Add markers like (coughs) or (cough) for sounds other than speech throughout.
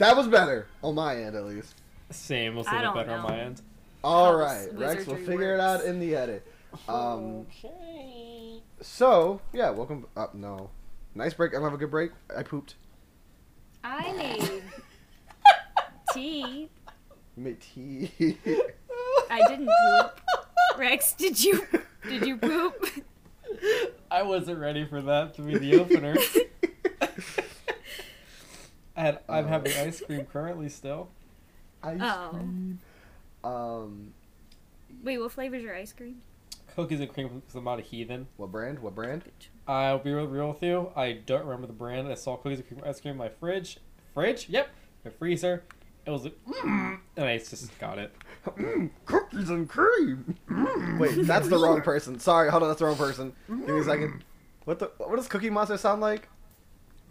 That was better on my end, at least. Same, was a I little don't better on my end. All How right, this Rex will wizardry figure it out in the edit. Um, okay. so yeah, welcome. Up, no, nice break. I'm gonna have a good break. I pooped. I made (laughs) tea. You made tea. I didn't poop. Rex, did you did you poop? (laughs) I wasn't ready for that to be the opener. (laughs) I had, I'm having ice cream currently still. Ice Oh. cream. Um, Wait, what flavor's your ice cream? Cookies and cream because I'm not a heathen. what brand? What brand? I'll be real, real with you. I don't remember the brand. I saw cookies and cream ice cream in my fridge. Fridge? Yep. My freezer. It was like, mm, and I just got it. Mm, cookies and cream. Wait, that's the wrong person. Sorry, hold on, that's the wrong person. Give me a second. What the? What does Cookie Monster sound like? (laughs)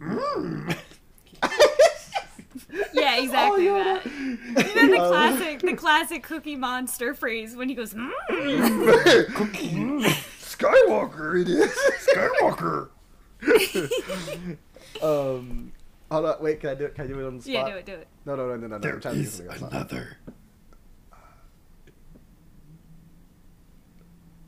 Yeah, exactly Oh, that. You know the Um, classic, the classic Cookie Monster phrase when he goes, mm. (laughs) Skywalker, it is. Skywalker. (laughs) um, hold on. Wait, can I do it? Can I do it on the spot? Yeah, do it, do it. No, no, no, no, no. no. There I'm trying to do is something another.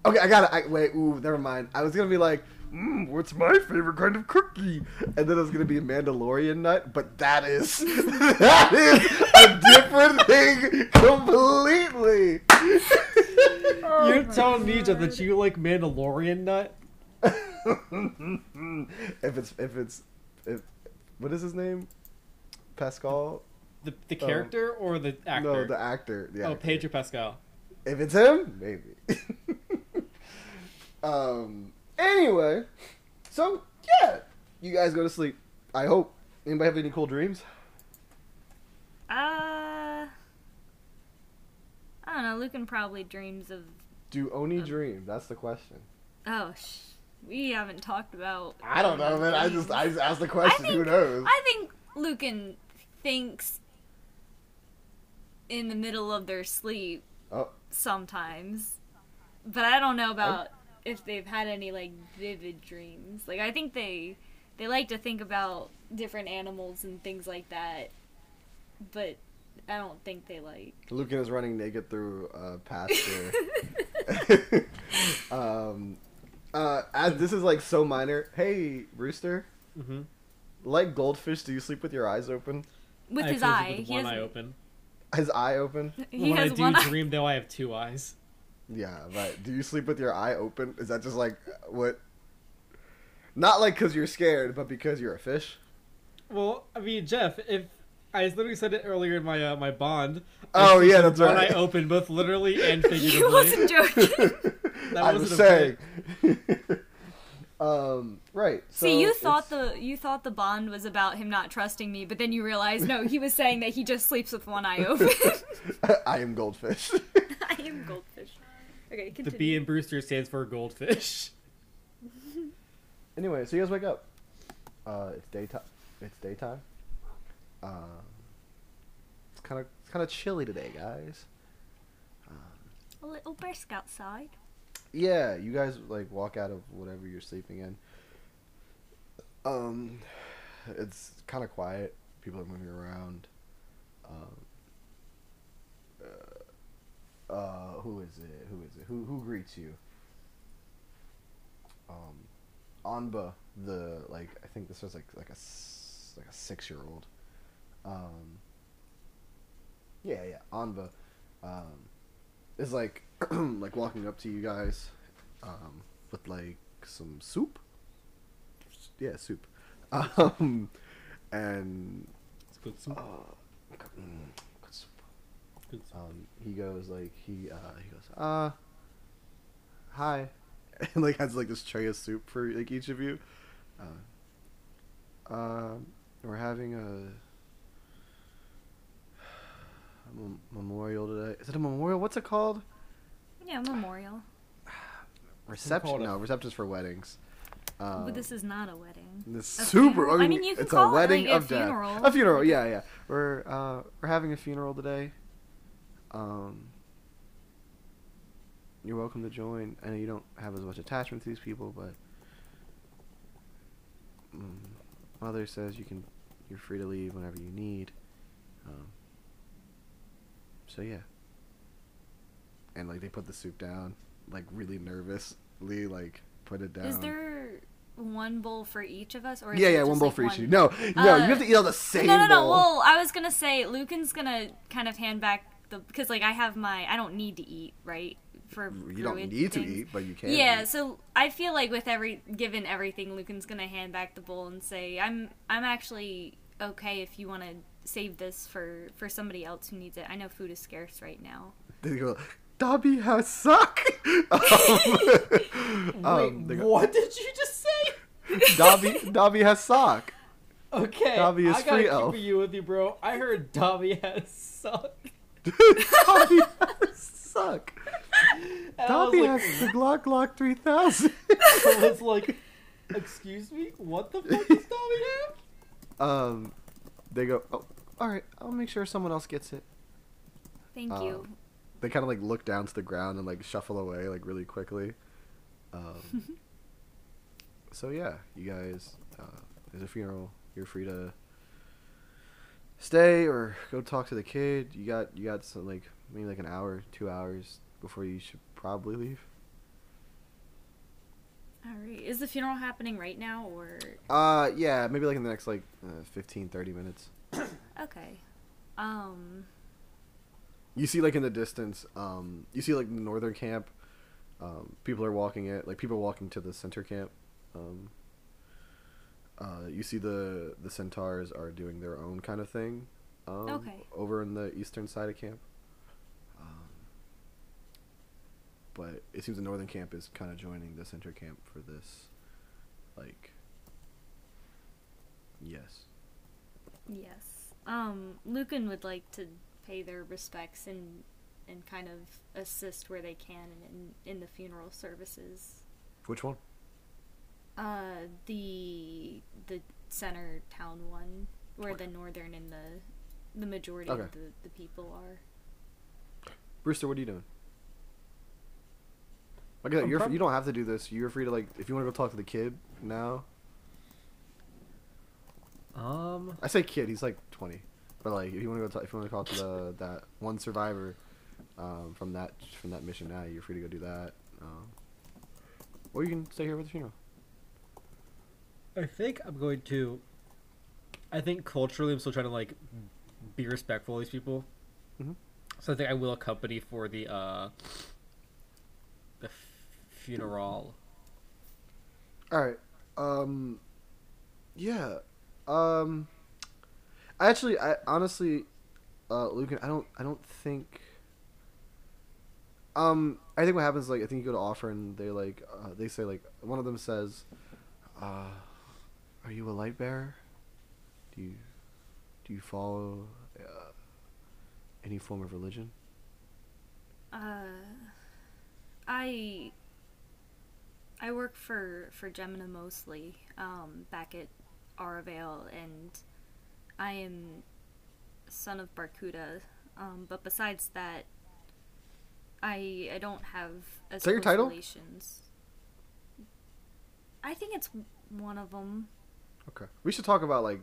Okay, I got it. I, wait, ooh, never mind. I was gonna be like, mm, what's my favorite kind of cookie? And then it was gonna be a Mandalorian nut, but that is (laughs) that is a different thing completely. (laughs) You're telling me that you like Mandalorian nut? (laughs) if it's if it's if what is his name? Pascal? The, the character or the actor? No, the actor. The oh, actor. Pedro Pascal. If it's him, maybe. um. Anyway, so yeah, you guys go to sleep. I hope. Anybody have any cool dreams? Uh, I don't know. Lucan probably dreams of. Do Oni dream? That's the question. Oh, sh- we haven't talked about. I don't know, man. I just I just asked the question. Who knows? I think Lucan thinks in the middle of their sleep Oh, sometimes, but I don't know about if they've had any like vivid dreams. Like I think they they like to think about different animals and things like that, but I don't think they like. Lucan is running naked through uh, pasture. (laughs) um, uh, as this is like so minor. Hey, Rooster. Mm-hmm. Like goldfish, do you sleep with your eyes open? With I his eye, with he one has, eye open. His eye open? (laughs) he when has I do one eye. dream, though, I have two eyes. Yeah, right. Do you sleep with your eye open? Is that just like what? Not like because you're scared, but because you're a fish. Well, I mean, Jeff, if I literally said it earlier in my uh, my bond. Oh, yeah, with that's one right. eye open, both literally and He (laughs) figuratively. wasn't joking. (laughs) That I was saying. (laughs) um. Right. So See, you thought it's- the you thought the bond was about him not trusting me, but then you realized no, he was saying that he just sleeps with one eye open. I am goldfish. I am goldfish. Okay, The. B in Brewster stands for goldfish. (laughs) anyway, so you guys wake up. Uh, it's daytime. It's daytime. Um, it's kind of it's kind of chilly today, guys. a little brisk outside. Yeah, you guys like walk out of whatever you're sleeping in. Um, it's kind of quiet. People are moving around. Um, uh, who is it? Who is it? Who who greets you? Um, Anba, the like I think this was like like a like a six year old. Um, yeah, yeah, Anba. Um, is like (clears throat) like walking up to you guys um, with like some soup. Yeah, soup. (laughs) Um, and It's good soup. uh, mm, good soup. Good soup. Um, he goes like he uh, he goes uh hi, (laughs) and like has like this tray of soup for like each of you. Uh, um, we're having a, a (sighs) mem- memorial today. Is it a memorial? What's it called? Yeah, memorial. (sighs) Reception? call it a- No, reception's for weddings. Um, but this is not a wedding. This A super. funeral? I I mean, mean, you can it's call a it, wedding like, a of death. A funeral, yeah, yeah. We're uh, we're having a funeral today. Um, you're welcome to join. I know you don't have as much attachment to these people, but mm, mother says you can. You're free to leave whenever you need. Um, so yeah. And like they put the soup down, like really nervously, like put it down. Is there one bowl for each of us, or is yeah, yeah, one bowl like, for each of one- you. No, no, Uh, you have to eat all the same no, no, no. bowl. Well, I was gonna say Lucan's gonna kind of hand back the because like I have my I don't need to eat right for you don't druid need to eat, but you can. Yeah, eat. so I feel like with every given everything, Lucan's gonna hand back the bowl and say, "I'm I'm actually okay if you want to save this for for somebody else who needs it. I know food is scarce right now." They go, Dobby has suck. (laughs) um, (laughs) Wait, um, they go, what did you just say? (laughs) Dobby, Dobby has sock. Okay, Dobby is I gotta free keep elf. you with you, bro. I heard Dobby has suck. Dobby has (laughs) (laughs) suck. And Dobby like, has the Glock Glock 3000. (laughs) I was like, excuse me, what the fuck does Dobby have? um, they go, oh, all right, I'll make sure someone else gets it. Thank Um, you. They kind of like look down to the ground and like shuffle away like really quickly. Um, so yeah, you guys, uh, there's a funeral. You're free to stay or go talk to the kid. You got you got some like maybe like an hour, two hours before you should probably leave. All right, is the funeral happening right now or Uh, yeah, maybe like in the next like uh, 15, 30 minutes. (coughs) okay? Um, You see, like in the distance, um, you see like the northern camp. Um, people are walking it, like people walking to the center camp. Um, uh, you see the the centaurs are doing their own kind of thing. Um, Okay. Over in the eastern side of camp. Um, but it seems the northern camp is kind of joining the center camp for this, like. Yes. yes. Um, Lucan would like to pay their respects and and kind of assist where they can in in the funeral services. Which one? Uh, the the center town one, where the northern and the the majority Okay. of the, the people are. Brewster, what are you doing? Like I said, I'm you're, prob- you don't have to do this. You're free to like if you want to go talk to the kid now. Um, I say kid, he's like twenty, but like if you want to go talk, if you want to call to the that one survivor, um, from that from that mission now, you're free to go do that. Um, or you can stay here with the funeral. I think I'm going to. I think culturally, I'm still trying to like be respectful of these people. Mhm. So I think I will accompany for the uh the f- funeral. All right. Um. Yeah. Um. Actually, I honestly, uh, Lucan, I don't, I don't think. Um, I think what happens like I think you go to offer and they like uh, they say like one of them says, uh, "Are you a light bearer? Do you, do you follow uh, any form of religion?" Uh, I I work for for Gemina mostly, um, back at Aravale, and I am son of Barkuda. Um, but besides that, I I don't have as Is that your title? relations. I think it's one of them. Okay. We should talk about like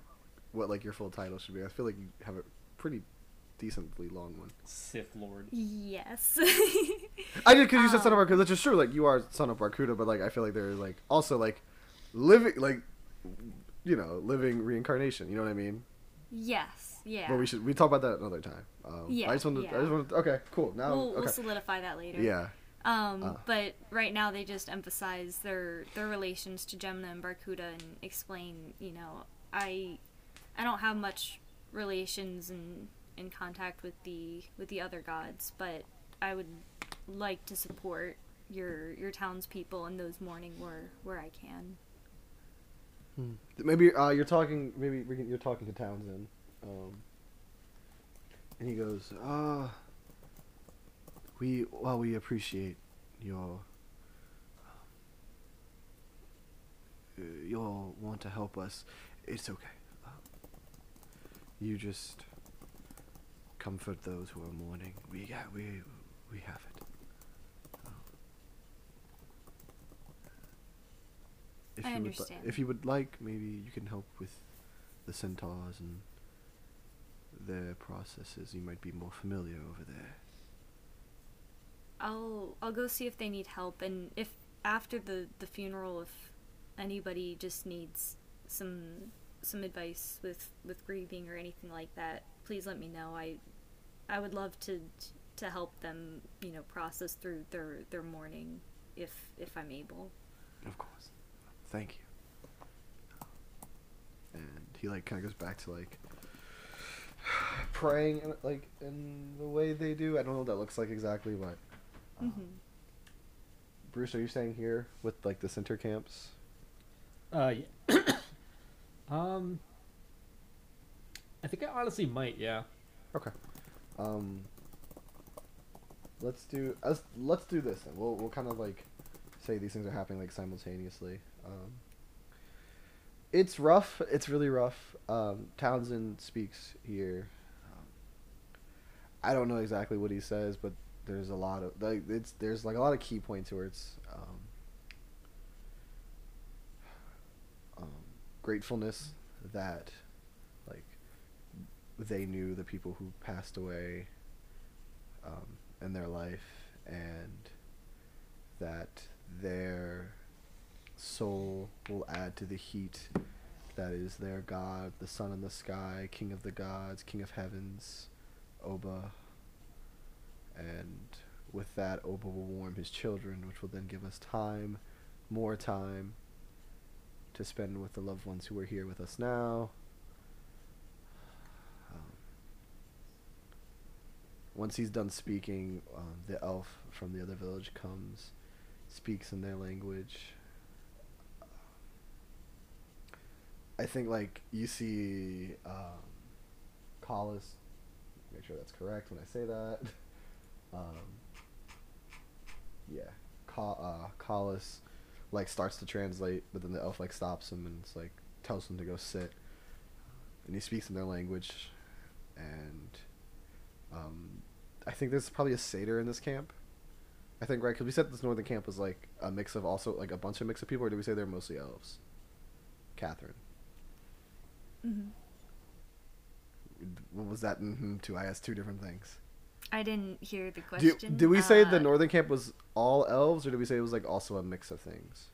what like your full title should be. I feel like you have a pretty decently long one. Sith Lord. Yes. (laughs) I did because you said son Um, of Barkuda, which is true. Like you are son of Barkuda, but like I feel like there is like also like living like you know living reincarnation. You know what I mean? yes. Yeah. But we should we talk about that another time. Um, Yeah, I just wanted. I yeah. just wanted. Okay. Cool. Now. we'll, okay. we'll solidify that later. yeah. Um, Uh. but right now they just emphasize their their relations to Gemina and Barkuda and explain, you know, I I don't have much relations and in contact with the with the other gods, but I would like to support your your townspeople in those mourning where where I can. Maybe uh, you're talking. Maybe you're talking to Townsend. Um, and he goes, "Uh, we well we appreciate your uh, you'll want to help us. It's okay. Uh, you just comfort those who are mourning. We got we we have it. Uh, if I you understand. li- if you would like, maybe you can help with the centaurs and their processes. You might be more familiar over there. I'll I'll go see if they need help and if after the the funeral if anybody just needs some some advice with with grieving or anything like that, please let me know. I I would love to to help them, you know, process through their their mourning if if I'm able. Of course. Thank you. And he like kind of goes back to like (sighs) praying like in the way they do. I don't know what that looks like exactly, but um, hmm Bruce, are you staying here with like the center camps? Uh, yeah. (coughs) um, I think I honestly might. Yeah. Okay. Um. Let's do let's let's do this then. We'll we'll kind of like say these things are happening like simultaneously. Um. It's rough. It's really rough. Um, Townsend speaks here. Um, I don't know exactly what he says, but there's a lot of like it's there's like a lot of key points where it's um, um, gratefulness that like they knew the people who passed away um, in their life and that their soul will add to the heat that is their god the sun in the sky king of the gods king of heavens oba and with that oba will warm his children which will then give us time more time to spend with the loved ones who are here with us now um, once he's done speaking, um, the elf from the other village comes, speaks in their language. I think like you see um, Collis. Make sure that's correct when I say that. (laughs) Um, yeah, Col- uh, Collis like starts to translate, but then the elf like stops him and it's like tells him to go sit, and he speaks in their language, and um, I think there's probably a satyr in this camp. I think right because we said this northern camp was like a mix of also like a bunch of mix of people, or did we say they're mostly elves? Catherine, hmm what was that mm-hmm to? I asked two different things. I didn't hear the question. did we say Uh, the northern camp was all elves, or did we say it was like also a mix of things?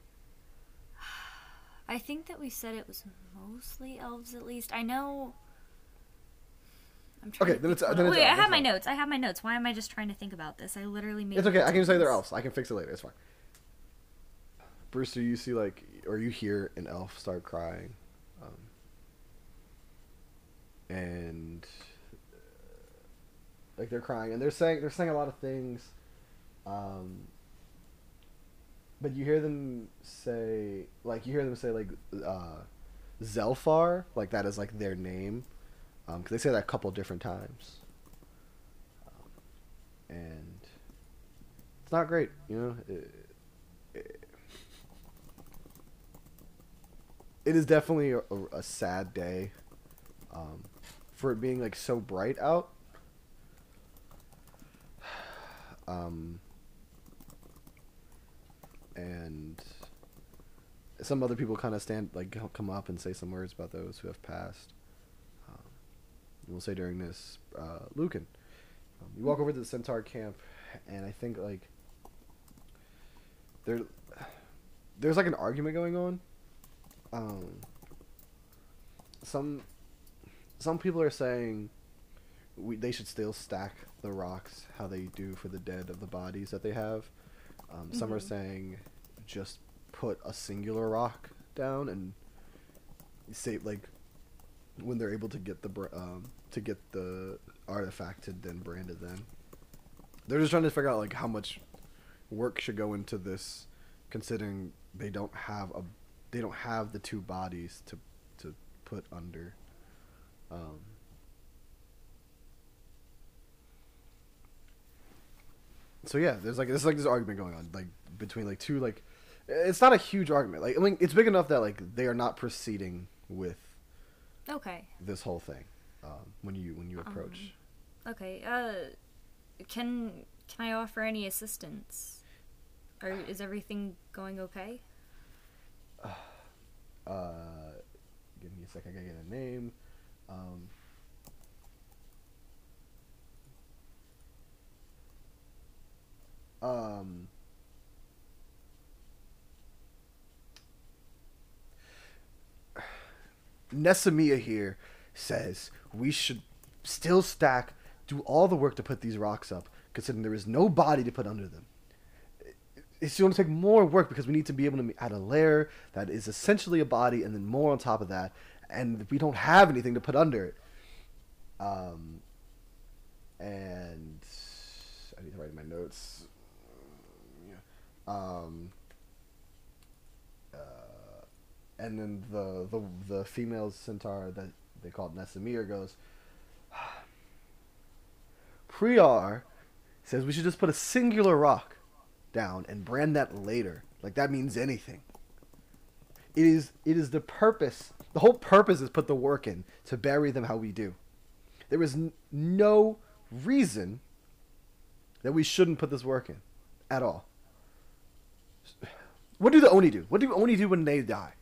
I think that we said it was mostly elves, at least. I know. I'm trying Okay, to then it's- then it's Wait, I have my notes. I have my notes. Why am I just trying to think about this? I literally made. It's okay. I can say they're elves. I can fix it later. It's fine. Brewster, you see like, or you hear an elf start crying, um, and uh, like they're crying and they're saying they're saying a lot of things, um, but you hear them say like you hear them say like uh, Zelfar like that is like their name, because they say that a couple different times, um, and it's not great, you know. It, it, it is definitely a, a sad day, um, for it being like so bright out. Um, and some other people kind of stand like come up and say some words about those who have passed. Um, we'll say during this, uh, Lucan. Um, you walk over to the Centaur camp, and I think like there, there's like an argument going on. Um, some some people are saying we they should still stack the rocks how they do for the dead of the bodies that they have. Um, Some are Mhm. saying just put a singular rock down and say like when they're able to get the um, to get the artifact to then brand it then. They're just trying to figure out like how much work should go into this, considering they don't have a they don't have the two bodies to to put under. Um, so yeah, there's like there's like this argument going on like between like two like it's not a huge argument like I mean it's big enough that like they are not proceeding with Okay. this whole thing um, when you when you approach. Okay. Uh, can can I offer any assistance? Or is everything going okay? (sighs) Uh, give me a second. I gotta get a name. Um, Um, here says we should still stack, do all the work to put these rocks up, considering there is no body to put under them. It's going to take more work because we need to be able to add a layer that is essentially a body and then more on top of that, and we don't have anything to put under it. Um, and I need to write my notes. Um, uh, and then the, the the female centaur that they called Nesamir goes. (sighs) Priar says we should just put a singular rock down and brand that later. Like that means anything. It is it is the purpose. The whole purpose is put the work in to bury them how we do. There is n- no reason that we shouldn't put this work in at all. What do the Oni do? What do Oni do when they die?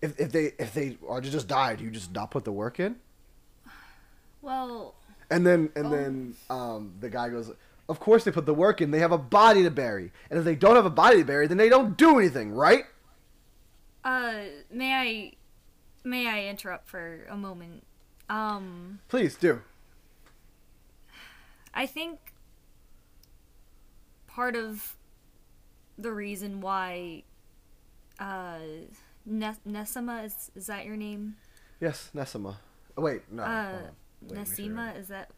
If, if they if they are just die, do you just not put the work in? Well, And then and Oh. then um, the guy goes, "Of course they put the work in. They have a body to bury, and if they don't have a body to bury, then they don't do anything, right?" uh, may I, may I interrupt for a moment? Um, Please do. I think part of the reason why, uh, ne- Nesima is is that your name? Yes, Nesima. Oh, wait, no. uh. Wait, make sure. Nesima is that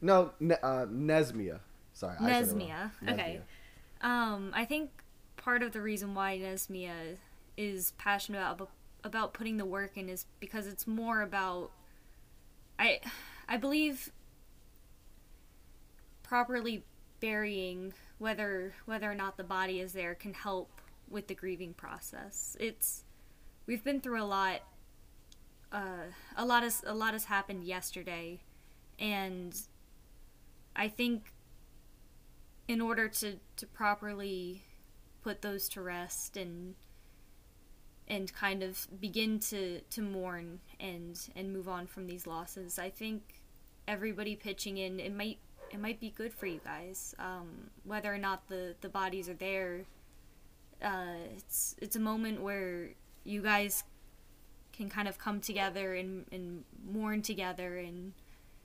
No, ne- uh, Nesmia. Sorry, I said. Nesmia? Okay. Um, I think part of the reason why Nesmia is passionate about about putting the work in is because it's more about I I believe properly burying whether whether or not the body is there can help with the grieving process. It's we've been through a lot uh, a lot has a lot has happened yesterday and I think in order to, to properly put those to rest and and kind of begin to, to mourn and and move on from these losses, I think everybody pitching in it might it might be good for you guys. Um, whether or not the, the bodies are there, uh, it's it's a moment where you guys can kind of come together and, and mourn together and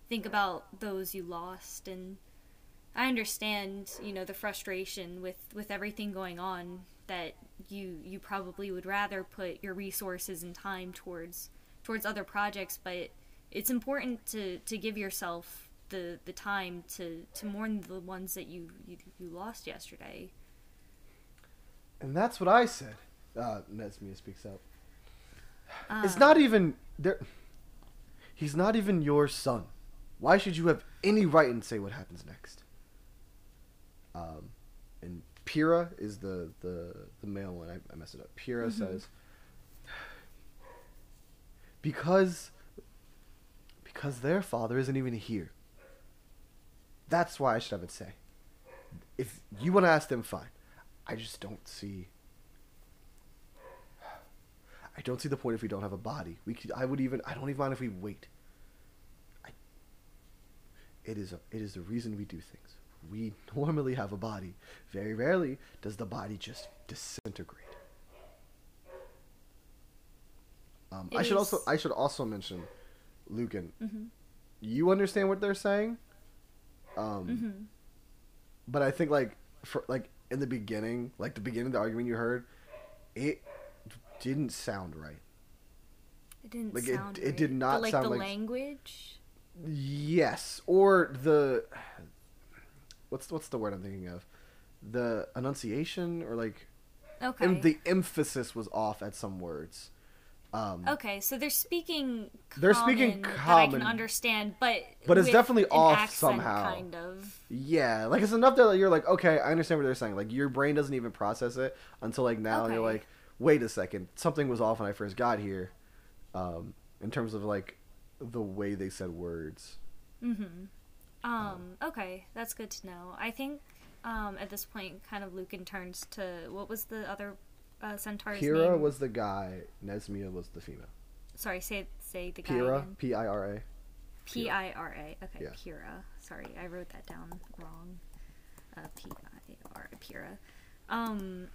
think about those you lost and I understand, you know, the frustration with with everything going on that you you probably would rather put your resources and time towards towards other projects, but it's important to to give yourself the the time to to mourn the ones that you you, you lost yesterday. And that's what I said. Uh, Nesmia speaks up. It's Um, not even there. He's not even your son. Why should you have any right and say what happens next? Um, and Pira is the the the male one. I, I messed it up. Pira says because because their father isn't even here. That's why I should have it say. If you want to ask them, fine. I just don't see. I don't see the point if we don't have a body. We could. I would even. I don't even mind if we wait. I, it is. A, it is the reason we do things. We normally have a body. Very rarely does the body just disintegrate. Um, I should also. I should also mention, Lucan. Mhm. You understand what they're saying. Um, Mhm. but I think like for like in the beginning, like the beginning of the argument you heard, it didn't sound right. It didn't Like, it- sound it right. did not the, like sound the like- language. Yes, or the what's what's the word I'm thinking of? The enunciation or like Okay. em- the emphasis was off at some words. Um, Okay, so they're speaking. Common They're speaking that I can understand, but But it's definitely off somehow. Kind of. Yeah, like it's enough that you're like, okay, I understand what they're saying. Like your brain doesn't even process it until like now, and you're like, wait a second, something was off when I first got here, um, in terms of like the way they said words. Mm-hmm. Um. Okay, that's good to know. I think um at this point, kind of Lucan turns to what was the other uh, centaur's Pira name? was the guy, Nesmia was the female. Sorry, say say the guy Pira, again. P I R A. P I R A. Okay, Yeah. Pira. Sorry, I wrote that down wrong. Uh, P I R Pira. Um,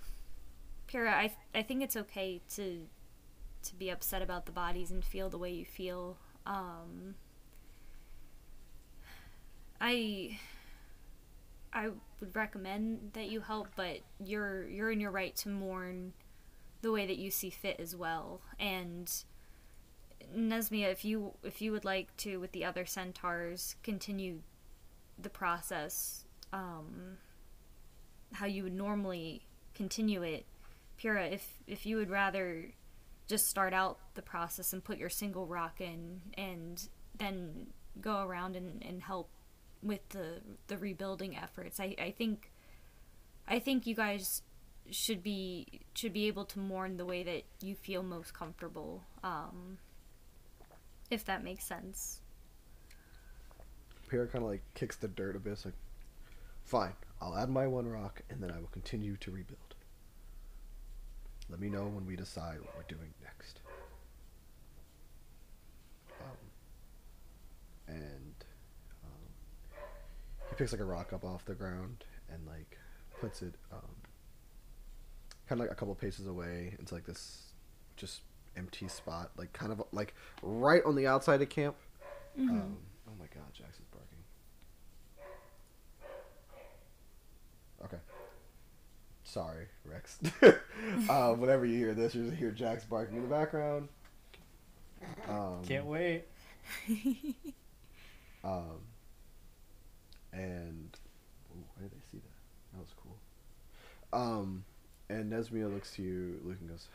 Pira, I I think it's okay to to be upset about the bodies and feel the way you feel. Um, I I would recommend that you help, but you're you're in your right to mourn the way that you see fit as well. And Nesmia, if you if you would like to with the other centaurs continue the process um, how you would normally continue it, Pira, if if you would rather just start out the process and put your single rock in and then go around and, and help with the the rebuilding efforts. I, I think I think you guys should be should be able to mourn the way that you feel most comfortable. Um, if that makes sense. Pierre kind of like kicks the dirt a bit. It's like, fine, I'll add my one rock, and then I will continue to rebuild. Let me know when we decide what we're doing next. Um, and he picks like a rock up off the ground and like puts it um, kind of like a couple paces away into like this just empty spot, like kind of like right on the outside of camp. Um, oh my god, Jax is barking. Okay. Sorry, Rex. (laughs) uh, whenever you hear this, you're just hear Jax barking in the background. Um, Can't wait. (laughs) Um, and ooh, where did I see that? That was cool. Um, and Nesmia looks to you, Luke, and goes,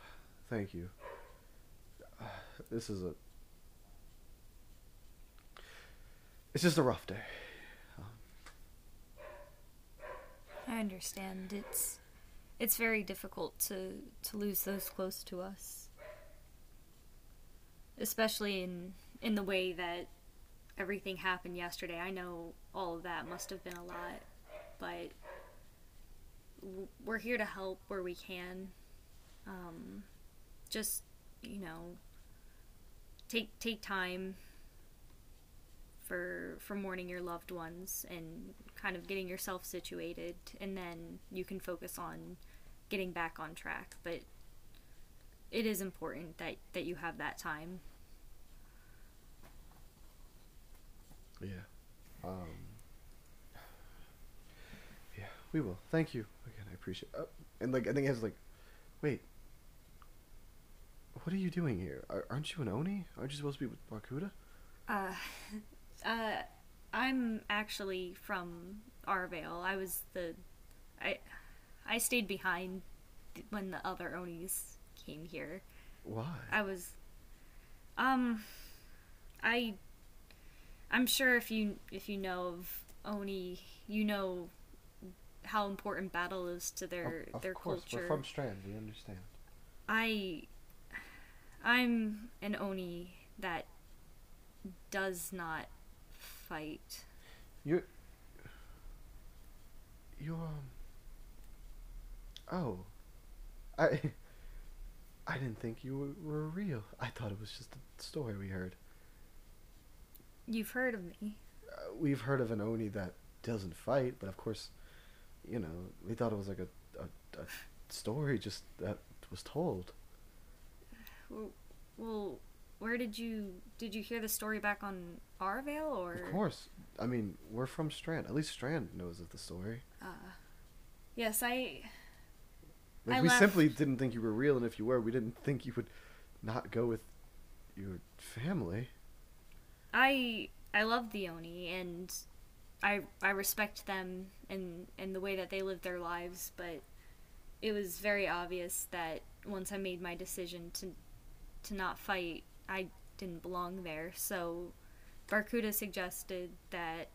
"Thank you. (sighs) This is a. It's just a rough day. I understand. It's it's very difficult to to lose those close to us. Especially in in the way that everything happened yesterday. I know all of that must have been a lot, but we're here to help where we can. Um, just you know, take take time for for mourning your loved ones and kind of getting yourself situated and then you can focus on getting back on track but it is important that that you have that time Yeah. Um. Yeah, we will. Thank you again. I appreciate. Oh, and like, I think he has like, wait. What are you doing here? Are, aren't you an oni? Aren't you supposed to be with Barkuda? uh (laughs) uh i'm actually from arvale i was the i i stayed behind when the other onis came here Why? I was um I I'm sure if you if you know of Oni, you know how important battle is to their of, of their course, culture. we're from Strand. We understand. I I'm an Oni that does not fight. You're. You're. Um, oh, I. (laughs) I didn't think you were, were real. I thought it was just a story we heard. You've heard of me. Uh, we've heard of an oni that doesn't fight, but of course, you know, we thought it was like a, a, a story just that was told. Well, well, where did you did you hear the story back on Arvale or Of course. I mean, we're from Strand. At least Strand knows of the story. Uh, yes, I Like, I we left- simply didn't think you were real, and if you were, we didn't think you would not go with your family. I I love the Oni and I I respect them and and the way that they live their lives, but it was very obvious that once I made my decision to to not fight, I didn't belong there. So Barkuda suggested that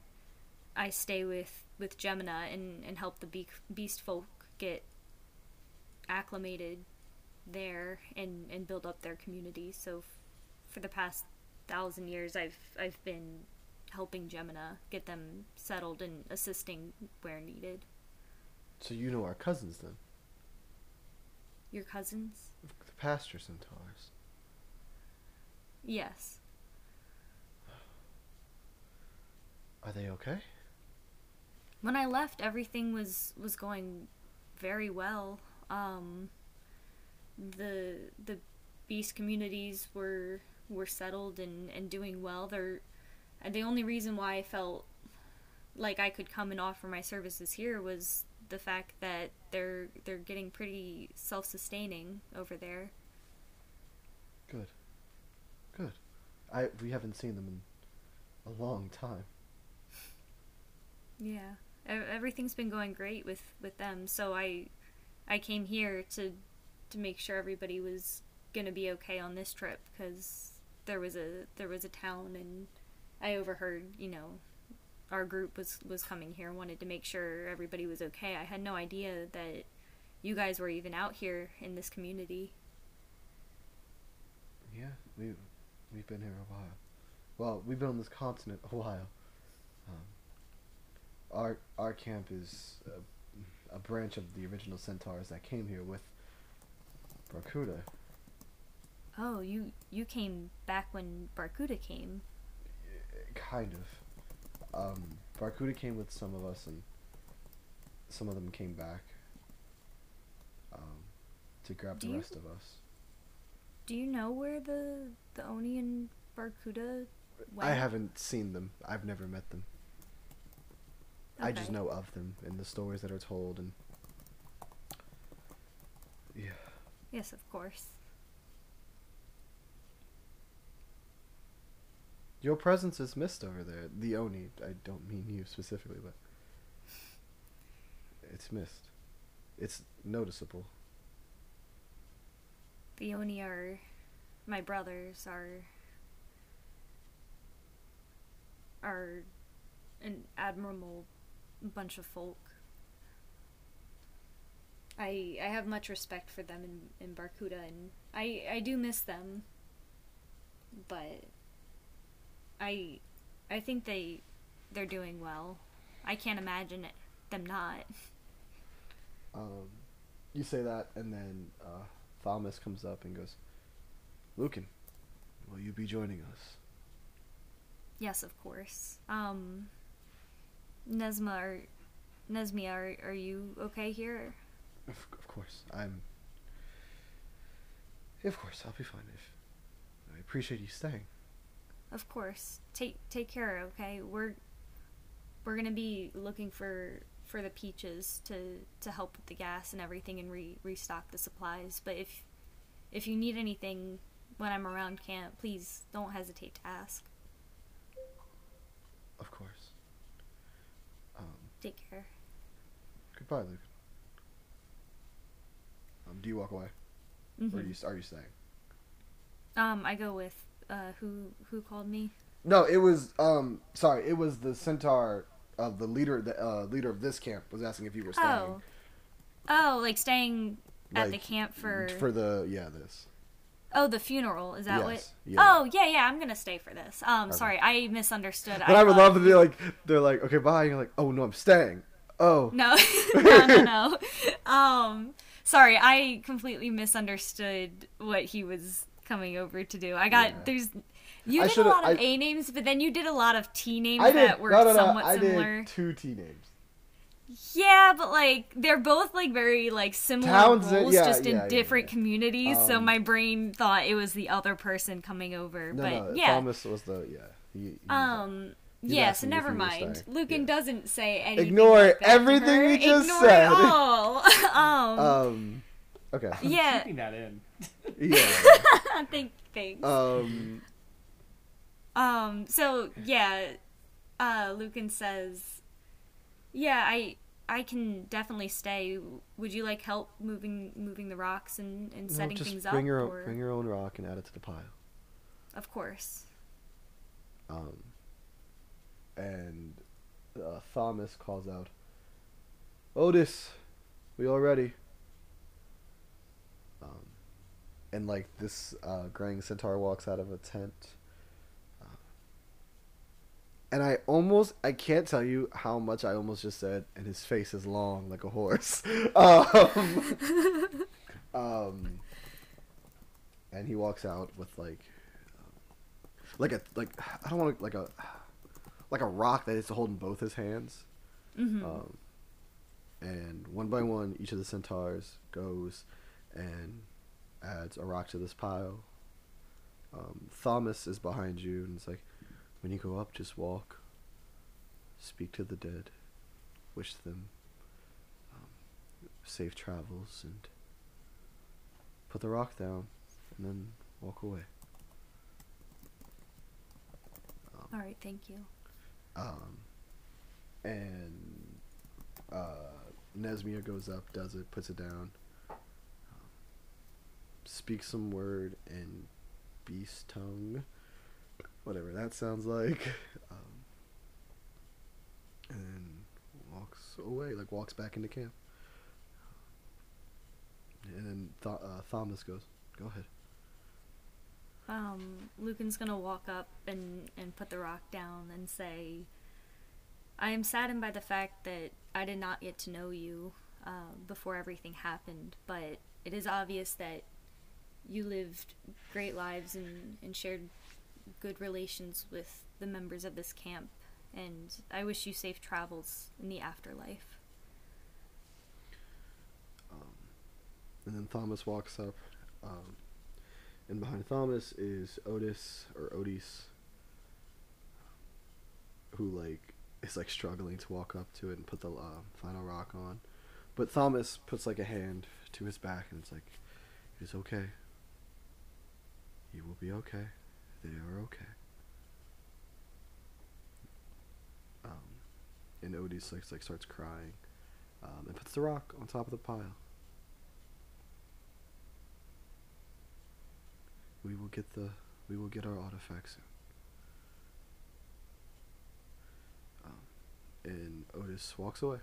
I stay with with Gemina and and help the be- beast folk get acclimated there and and build up their community. So f- for the past thousand years I've I've been helping Gemina get them settled and assisting where needed. So you know our cousins then, Your cousins? the pasture centaurs. Yes. Are they okay? When I left everything was was going very well. Um the the beast communities were were settled and, and doing well. They're and the only reason why I felt like I could come and offer my services here was the fact that they're they're getting pretty self sustaining over there. Good. Good. I we haven't seen them in a long time. Yeah, everything's been going great with with them. So I I came here to to make sure everybody was gonna be okay on this trip because there was a there was a town and I overheard you know our group was was coming here wanted to make sure everybody was okay. I had no idea that you guys were even out here in this community. Yeah, we we've been here a while. Well, we've been on this continent a while. Um, our our camp is a, a branch of the original centaurs that came here with Barkuda. Oh, you you came back when Barkuda came. Kind of. Um, Barkuda came with some of us, and some of them came back um, to grab Do the you- rest of us. Do you know where the the Oni and Barkuda went? I haven't seen them. I've never met them. I just know of them and the stories that are told, and yeah. Yes, of course. Your presence is missed over there. The Oni. I don't mean you specifically, but it's missed. It's noticeable. The Oni are my brothers are are an admirable bunch of folk. I I have much respect for them in, in Barkuda and I I do miss them. But I I think they they're doing well. I can't imagine it, them not. Um, you say that, and then uh, Thomas comes up and goes, "Lucan, will you be joining us?" Yes, of course. Um, Nesma, are, Nesmia, are, are you okay here? Of, of course, I'm. Of course, I'll be fine. If I appreciate you staying. Of course. Take take care. Okay, we're we're gonna be looking for for the peaches to to help with the gas and everything and re- restock the supplies. But if if you need anything when I'm around camp, please don't hesitate to ask. Of course. Um, Take care. goodbye, Lucan. Um, do you walk away, or Mhm. are you are you staying? Um, I go with uh who who called me? No, it was um sorry, it was the centaur of the leader the uh, leader of this camp was asking if you were staying. Oh. Oh, like staying at the camp for for the yeah this. Oh, the funeral. Is that Yes, what? yeah. Oh, yeah, yeah. I'm gonna stay for this. Um, Okay. sorry, I misunderstood. But I, would thought love to be like they're like okay bye and you're like oh no I'm staying. Oh (laughs) (laughs) No, no, no, no. (laughs) Um, sorry, I completely misunderstood what he was coming over to do. I got Yeah. there's. You I did a lot of I- A names, but then you did a lot of T names did that were no, no, no, somewhat I similar. did two T names. Yeah, but like they're both like very like similar Townsend- roles, yeah, just in yeah, yeah, different communities. so Um, my brain thought it was the other person coming over. No, but no, yeah, Thomas was the yeah. He, he Um. He's Yeah, so never mind. Lucan Yeah. doesn't say anything. Ignore like everything we just Ignore said. It all. (laughs) um. um okay I'm Yeah. keeping that in. yeah (laughs) Thank, thanks. um Um. So yeah, uh, Lucan says, "Yeah, I I can definitely stay. Would you like help moving moving the rocks and, and no, setting just things bring up? your own, or... bring your own rock and add it to the pile. Of course. Um, and uh, Thomas calls out, "Otis, we all ready?" Um, and like this uh, graying centaur walks out of a tent. Uh, and I almost, I can't tell you how much I almost just said, and his face is long like a horse. (laughs) um, (laughs) um, and he walks out with like, like a like I don't want to like a like a rock that is to hold in both his hands. hmm Um, and one by one, each of the centaurs goes and adds a rock to this pile. Um, Thomas is behind you, and it's like, when you go up, just walk. Speak to the dead. Wish them um, safe travels, and put the rock down, and then walk away. All right, thank you. Um, and uh, Nesmia goes up, does it, puts it down, speaks some word in beast tongue, whatever that sounds like, um, and walks away, like walks back into camp. And then Th- uh, Thomas goes, "Go ahead." Um, Lucan's gonna walk up and, and put the rock down and say, I am saddened by the fact that I did not get to know you uh, before everything happened, but it is obvious that you lived great lives and, and shared good relations with the members of this camp, and I wish you safe travels in the afterlife. Um, and then Thomas walks up, um, and behind Thomas is Otis or Otis, who like is like struggling to walk up to it and put the uh, final rock on, but Thomas puts like a hand to his back and it's like, "It is okay. You will be okay. They are okay." Um, and Otis like like starts crying, um, and puts the rock on top of the pile. We will get the we will get our artifacts soon. Um, and Otis walks away.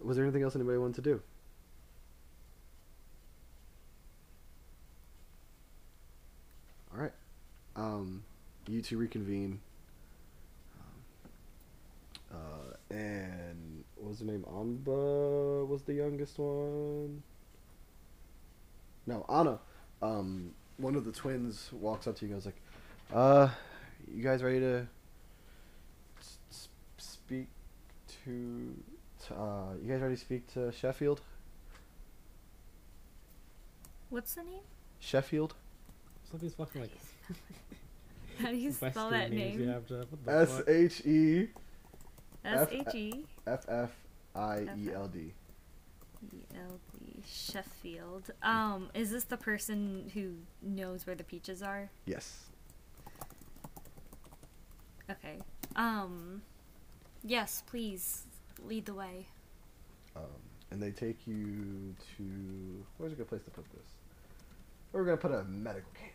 Was there anything else anybody wanted to do? All right. Um, you two reconvene. Um, uh, and what was the name? Amba was the youngest one. No, Anna. Um, one of the twins walks up to you and goes like, "Uh, you guys ready to s- s- speak to, to uh, you guys ready to speak to Sheffield? What's the name? Sheffield. Some of fucking like How do you spell that name? have, Jeff. What the S fuck? H E S H E F F I E L D. E L D Sheffield. Um, is this the person who knows where the peaches are? Yes. Okay. Um, yes, please lead the way. Um, and they take you to where's a good place to put this? We're gonna put a medical camp.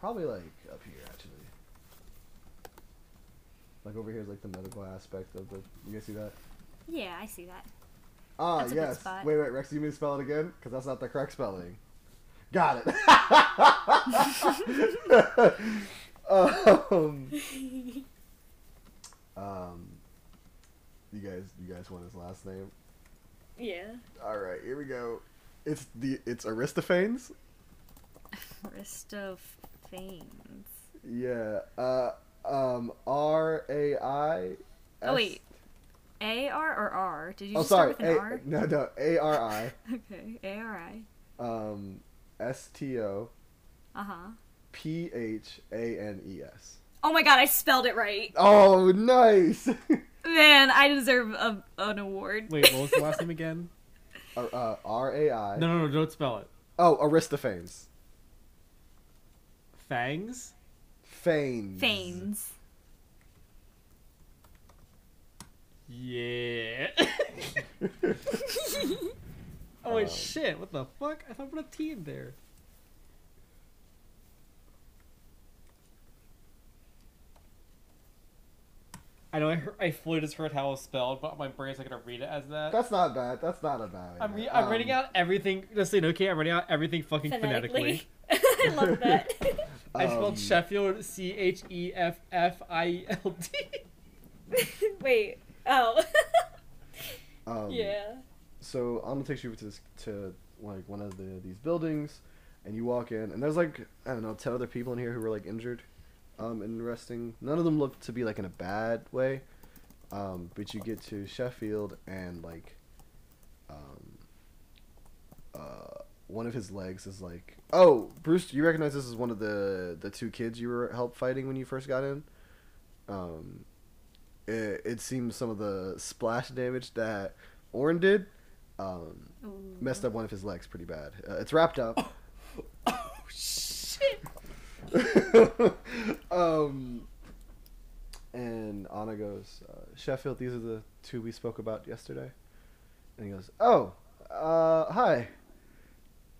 Probably like up here actually. Like over here is like the medical aspect of the. You guys see that? Yeah, I see that. Ah, That's yes. Wait, wait, Rex, you mean to spell it again? Because that's not the correct spelling. Got it. um, (laughs) um, you guys, you guys want his last name? Yeah. All right, here we go. It's the it's Aristophanes. (laughs) Aristophanes. Yeah. Uh. Um. R A I. Oh, wait. A R or R? Did you Oh, just sorry. start with an A- R? (laughs) no, no. A R I. (laughs) Okay. A R I. Um. S T O Uh huh. P H A N E S. Oh my god, I spelled it right. Oh, nice. (laughs) Man, I deserve a, an award. Wait, what was the last name again? Uh, uh, R A I. No, no, no, don't spell it. Oh, Aristophanes. Fangs? Fanes. Fanes. Yeah. (laughs) oh wait, Um, shit! What the fuck? I thought I put a T in there. I know I heard, I fully just heard how it was spelled, but my brain's not gonna read it as that. That's not bad. That's not a bad. I'm, idea. re- I'm Um, reading out everything. Just so you know, okay, I'm writing out everything fucking phonetically. (laughs) I love that. (laughs) I Um, spelled Sheffield C H E F F I L D. (laughs) Wait. Oh. (laughs) Um, yeah. So Anna takes you to this, to like one of the these buildings, and you walk in, and there's like I don't know ten other people in here who were like injured, um, and resting. None of them look to be like in a bad way, um, but you get to Sheffield and like, um, one of his legs is like. Oh, Bruce, you recognize this as one of the the two kids you were help fighting when you first got in. Um, it, it seems some of the splash damage that Orin did, um, Ooh. messed up one of his legs pretty bad. Uh, it's wrapped up. (laughs) Oh shit! (laughs) um, and Anna goes, uh, Sheffield, these are the two we spoke about yesterday. And he goes, Oh, uh, hi.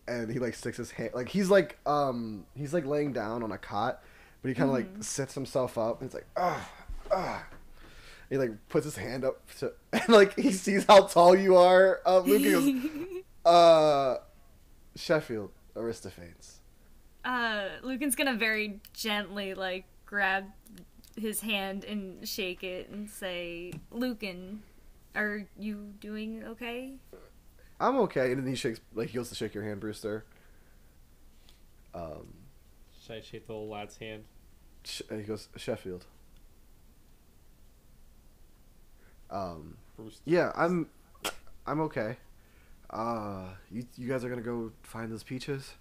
And he like sticks his hand, like he's like, um, he's like laying down on a cot, but he kind of Mhm. like sits himself up, and it's like, ah, ah. He like puts his hand up to, (laughs) and like he sees how tall you are, uh, Luke. Goes, (laughs) uh, Sheffield, Aristophanes. uh, Lucan's gonna very gently like grab his hand and shake it and say, "Lucan, are you doing okay?" I'm okay. And then he shakes, like, he goes to shake your hand, Brewster. Um, Should I shake the little lad's hand? Sh- he goes, Sheffield. Um, Bruce. yeah, I'm, I'm okay. Uh, you, you guys are gonna go find those peaches?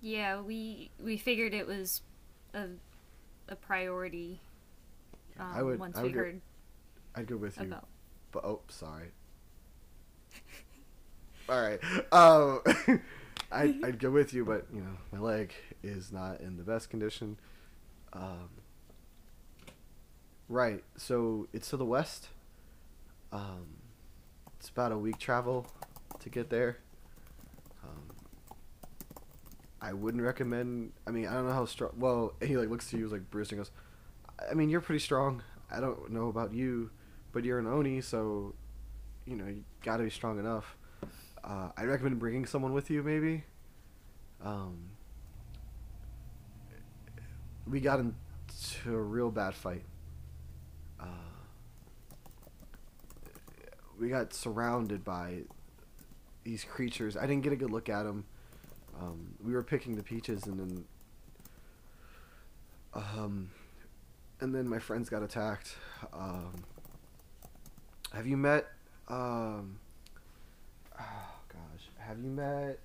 Yeah, we we figured it was a a priority. Um, I would- once I we go- heard I'd go with you, about. but oh, sorry. All right. Um, (laughs) I I'd go with you, but you know my leg is not in the best condition. Um, right. So it's to the west. Um, it's about a week travel to get there. Um, I wouldn't recommend. I mean, I don't know how strong. Well, he like looks to you like Bruce and goes. I mean, you're pretty strong. I don't know about you, but you're an Oni, so you know you got to be strong enough. Uh, I recommend bringing someone with you, maybe. Um, we got into a real bad fight. Uh, we got surrounded by these creatures. I didn't get a good look at them. Um, we were picking the peaches, and then, um, and then my friends got attacked. Um, have you met? Um, have you met?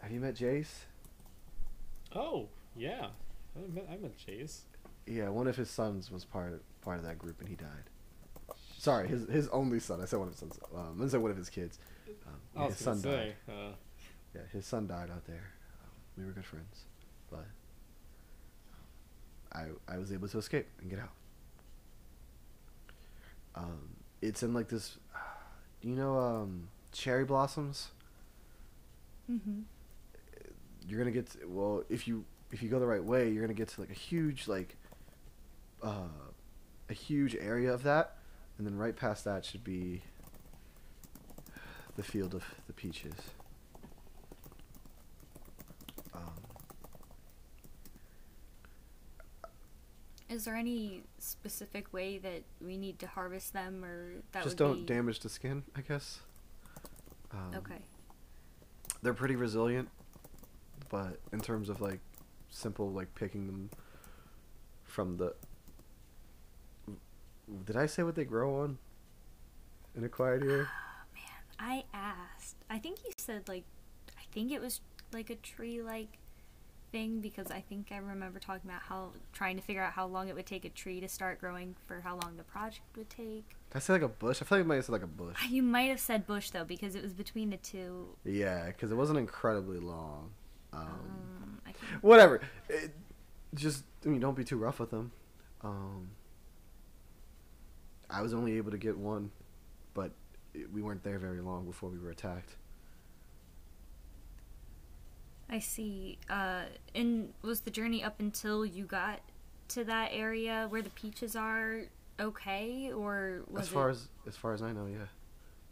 Have you met Jace? Oh yeah, I met, I met Jace. Yeah, one of his sons was part part of that group, and he died. Sorry, his his only son. I said one of his sons. Um, I said one of his kids. Um, his son died. Uh, Yeah, his son died out there. Um, we were good friends, but I I was able to escape and get out. Um, it's in like this. (sighs) Do you know um, cherry blossoms? hmm You're gonna get to, well if you if you go the right way, you're gonna get to like a huge like uh, a huge area of that, and then right past that should be the field of the peaches. Um, Is there any specific way that we need to harvest them, or that just don't be... damage the skin, I guess. Um, Okay. They're pretty resilient, but in terms of like simple like picking them from the. Did I say what they grow on? In a quiet year. Oh, (sighs) man, I asked. I think you said like, I think it was like a tree-like thing because I think I remember talking about how trying to figure out how long it would take a tree to start growing for how long the project would take. Did I say like a bush? I feel like I might have said like a bush. (laughs) You might have said bush though because it was between the two. Yeah, because it wasn't incredibly long. Um, Um, whatever. It, just I mean, don't be too rough with them. Um, I was only able to get one, but it, we weren't there very long before we were attacked. I see. Uh, and was the journey up until you got to that area where the peaches are okay, or was as far it... as as far as I know, yeah.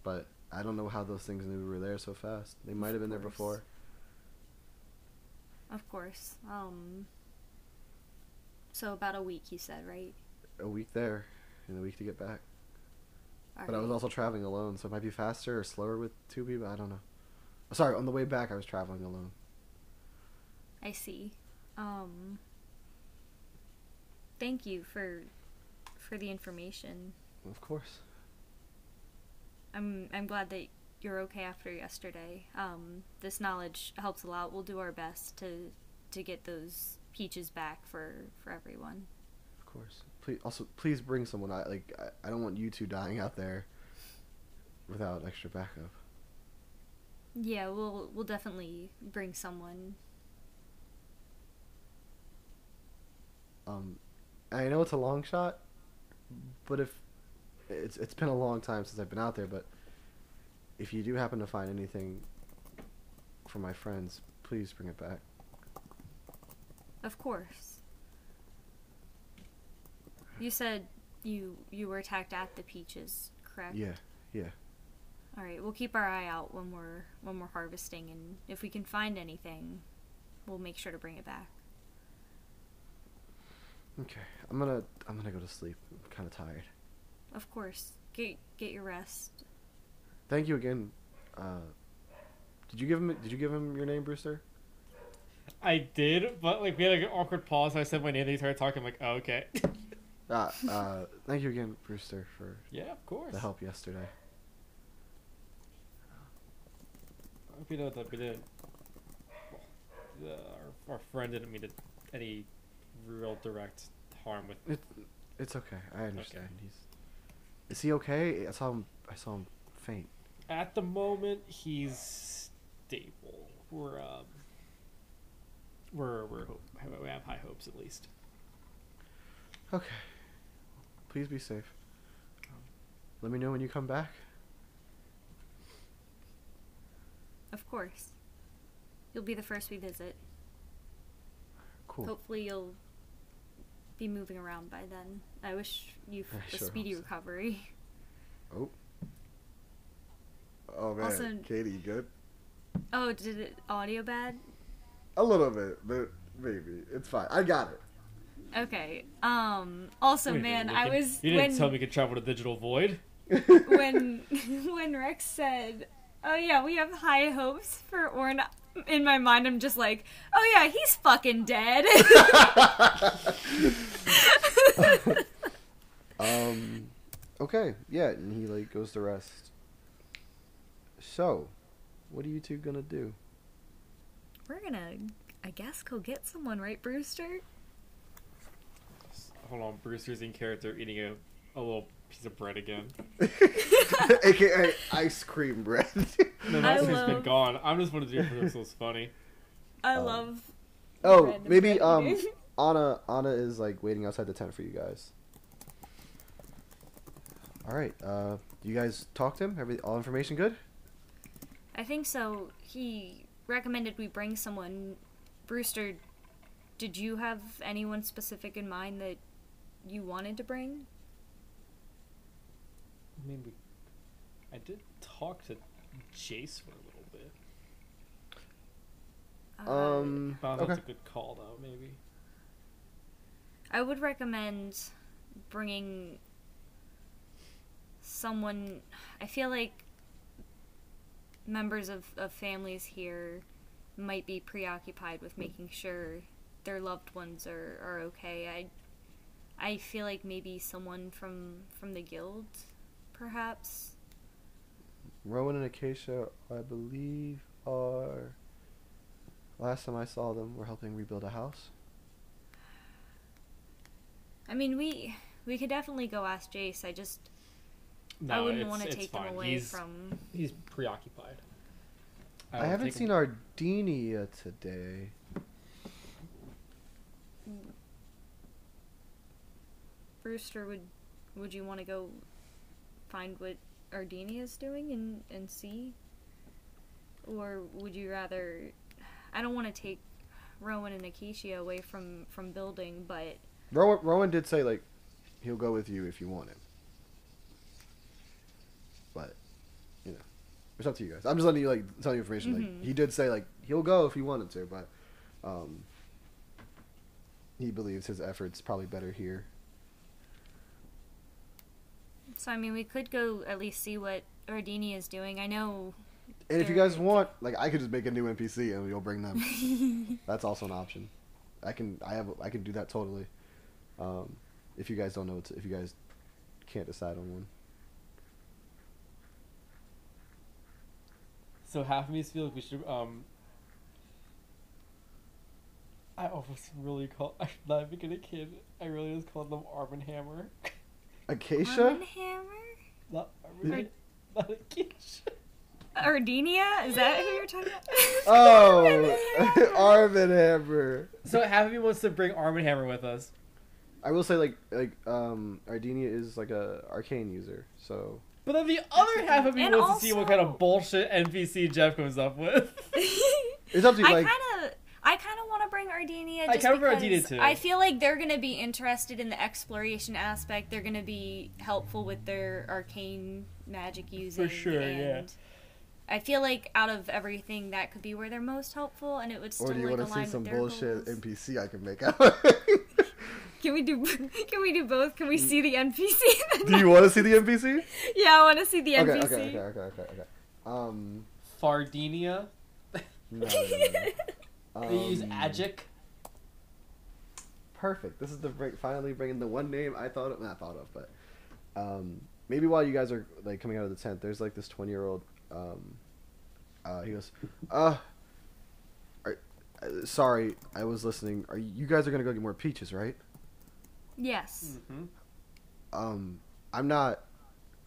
But I don't know how those things knew we were there so fast. They might have been there before. Of course. Um. So about a week, you said, right? A week there, and a week to get back. All But I was also traveling alone, so it might be faster or slower with two people. I don't know. Sorry, on the way back, I was traveling alone. I see. Um. Thank you for for the information. Of course. I'm I'm glad that you're okay after yesterday. Um, this knowledge helps a lot. We'll do our best to to get those peaches back for for everyone. Of course. Please, also, please bring someone. I like. I, I don't want you two dying out there without extra backup. Yeah, we'll we'll definitely bring someone. Um, I know it's a long shot, but if it's it's been a long time since I've been out there, but if you do happen to find anything for my friends, please bring it back. Of course. You said you you were attacked at the peaches, correct? Yeah, yeah. All right, we'll keep our eye out when we're when we're harvesting, and if we can find anything, we'll make sure to bring it back. Okay, I'm gonna I'm gonna go to sleep. I'm kind of tired. Of course, get get your rest. Thank you again. Uh, did you give him Did you give him your name, Brewster? I did, but like we had like an awkward pause. I said my name. They started talking. I'm like, oh, okay. Uh, (laughs) uh, thank you again, Brewster, for yeah, of course. the help yesterday. I hope you know that we didn't. Well, our, our friend didn't mean to any real direct harm with. It, it's okay. I understand. He's. Is he okay? I saw him. I saw him faint. At the moment, he's stable. We're um. We're we're hope, we have high hopes at least. Okay. Please be safe. Let me know when you come back. Of course. You'll be the first we visit. Cool. Hopefully, you'll be moving around by then. I wish you I f- a sure speedy so. recovery. Oh. Oh man, Also- Katie, you good? Oh, did it audio bad? A little bit, but maybe it's fine. I got it. Okay. Um. Also, Wait man, I can- was You didn't when tell me we could travel to digital void. (laughs) when (laughs) when Rex said, "Oh yeah, we have high hopes for Orn." In my mind, I'm just like, "Oh yeah, he's fucking dead." (laughs) (laughs) um. Okay. Yeah, and he like goes to rest. So, what are you two gonna do? We're gonna, I guess, go get someone, right, Brewster? Hold on, Brewster's in character eating a, a little piece of bread again. (laughs) AKA ice cream bread. No, I that has been gone. I'm just wanted to do it for this. was funny. I Um, love. oh, random maybe bread um. (laughs) Anna Anna is like waiting outside the tent for you guys. All right. Uh, you guys talk to him. Every all information good? I think so. He recommended we bring someone. Brewster, did you have anyone specific in mind that you wanted to bring? I mean, we, I did talk to Jace for a little bit. Um. But Okay. that's a good call, though. Maybe. I would recommend bringing someone. I feel like members of, of families here might be preoccupied with making sure their loved ones are, are okay. I I feel like maybe someone from from the guild, perhaps. Rowan and Acacia, I believe, are. Last time I saw them, were helping rebuild a house. I mean, we we could definitely go ask Jace. I just No, I wouldn't want to take fine. them away he's, from. He's preoccupied. I, will haven't take him- seen our today. Brewster, would would you want to go find what Ardenia is doing and and see, or would you rather? I don't want to take Rowan and Acacia away from from building, but Rowan, Rowan did say like he'll go with you if you want him. But you know, it's up to you guys. I'm just letting you like tell you information. Mhm. Like he did say like he'll go if he wanted to, but um, he believes his efforts probably better here. So I mean we could go at least see what Ardenia is doing. I know. And if you guys want, like I could just make a new NPC and you'll bring them. (laughs) That's also an option. I can I have I can do that totally. Um, if you guys don't know, what to, if you guys can't decide on one. So half of me feels like we should um. I almost really call. (laughs) I'm not even gonna kid. I really just called them Arm and Hammer. (laughs) Acacia? Arm and Hammer? not (laughs) Not Acacia. Ardenia? Is that who you're talking about? (laughs) Oh, (laughs) Arm and Hammer. So half of me wants to bring Arm and Hammer with us. I will say, like, like um, Ardenia is like a arcane user, so But then the other half of me And wants to see what kind of bullshit NPC Jeff comes up with. it's up to you. I Like, kind of, I kind of want to bring Ardenia. I Just kinda because Ardenia too. I feel like they're gonna be interested in the exploration aspect. They're gonna be helpful with their arcane magic using. For sure, and yeah. I feel like out of everything, that could be where they're most helpful, and it would still or do you like want to see some bullshit goals. NPC I can make out? (laughs) Can we do? Can we do both? Can we Mm. see the NPC? (laughs) do you want to see the NPC? yeah, I want to see the Okay, NPC. okay, okay, okay, okay, okay. Um, Fardinia. no, no, no, (laughs) no. They use Um, Agic. Perfect. This is the break, finally bringing the one name I thought of, not thought of, but um, maybe while you guys are like coming out of the tent, there's like this 20 year old. Um, uh, he goes, uh, are, uh, sorry, I was listening. Are you guys are gonna go get more peaches, right? Yes. Mm-hmm. Um, I'm not.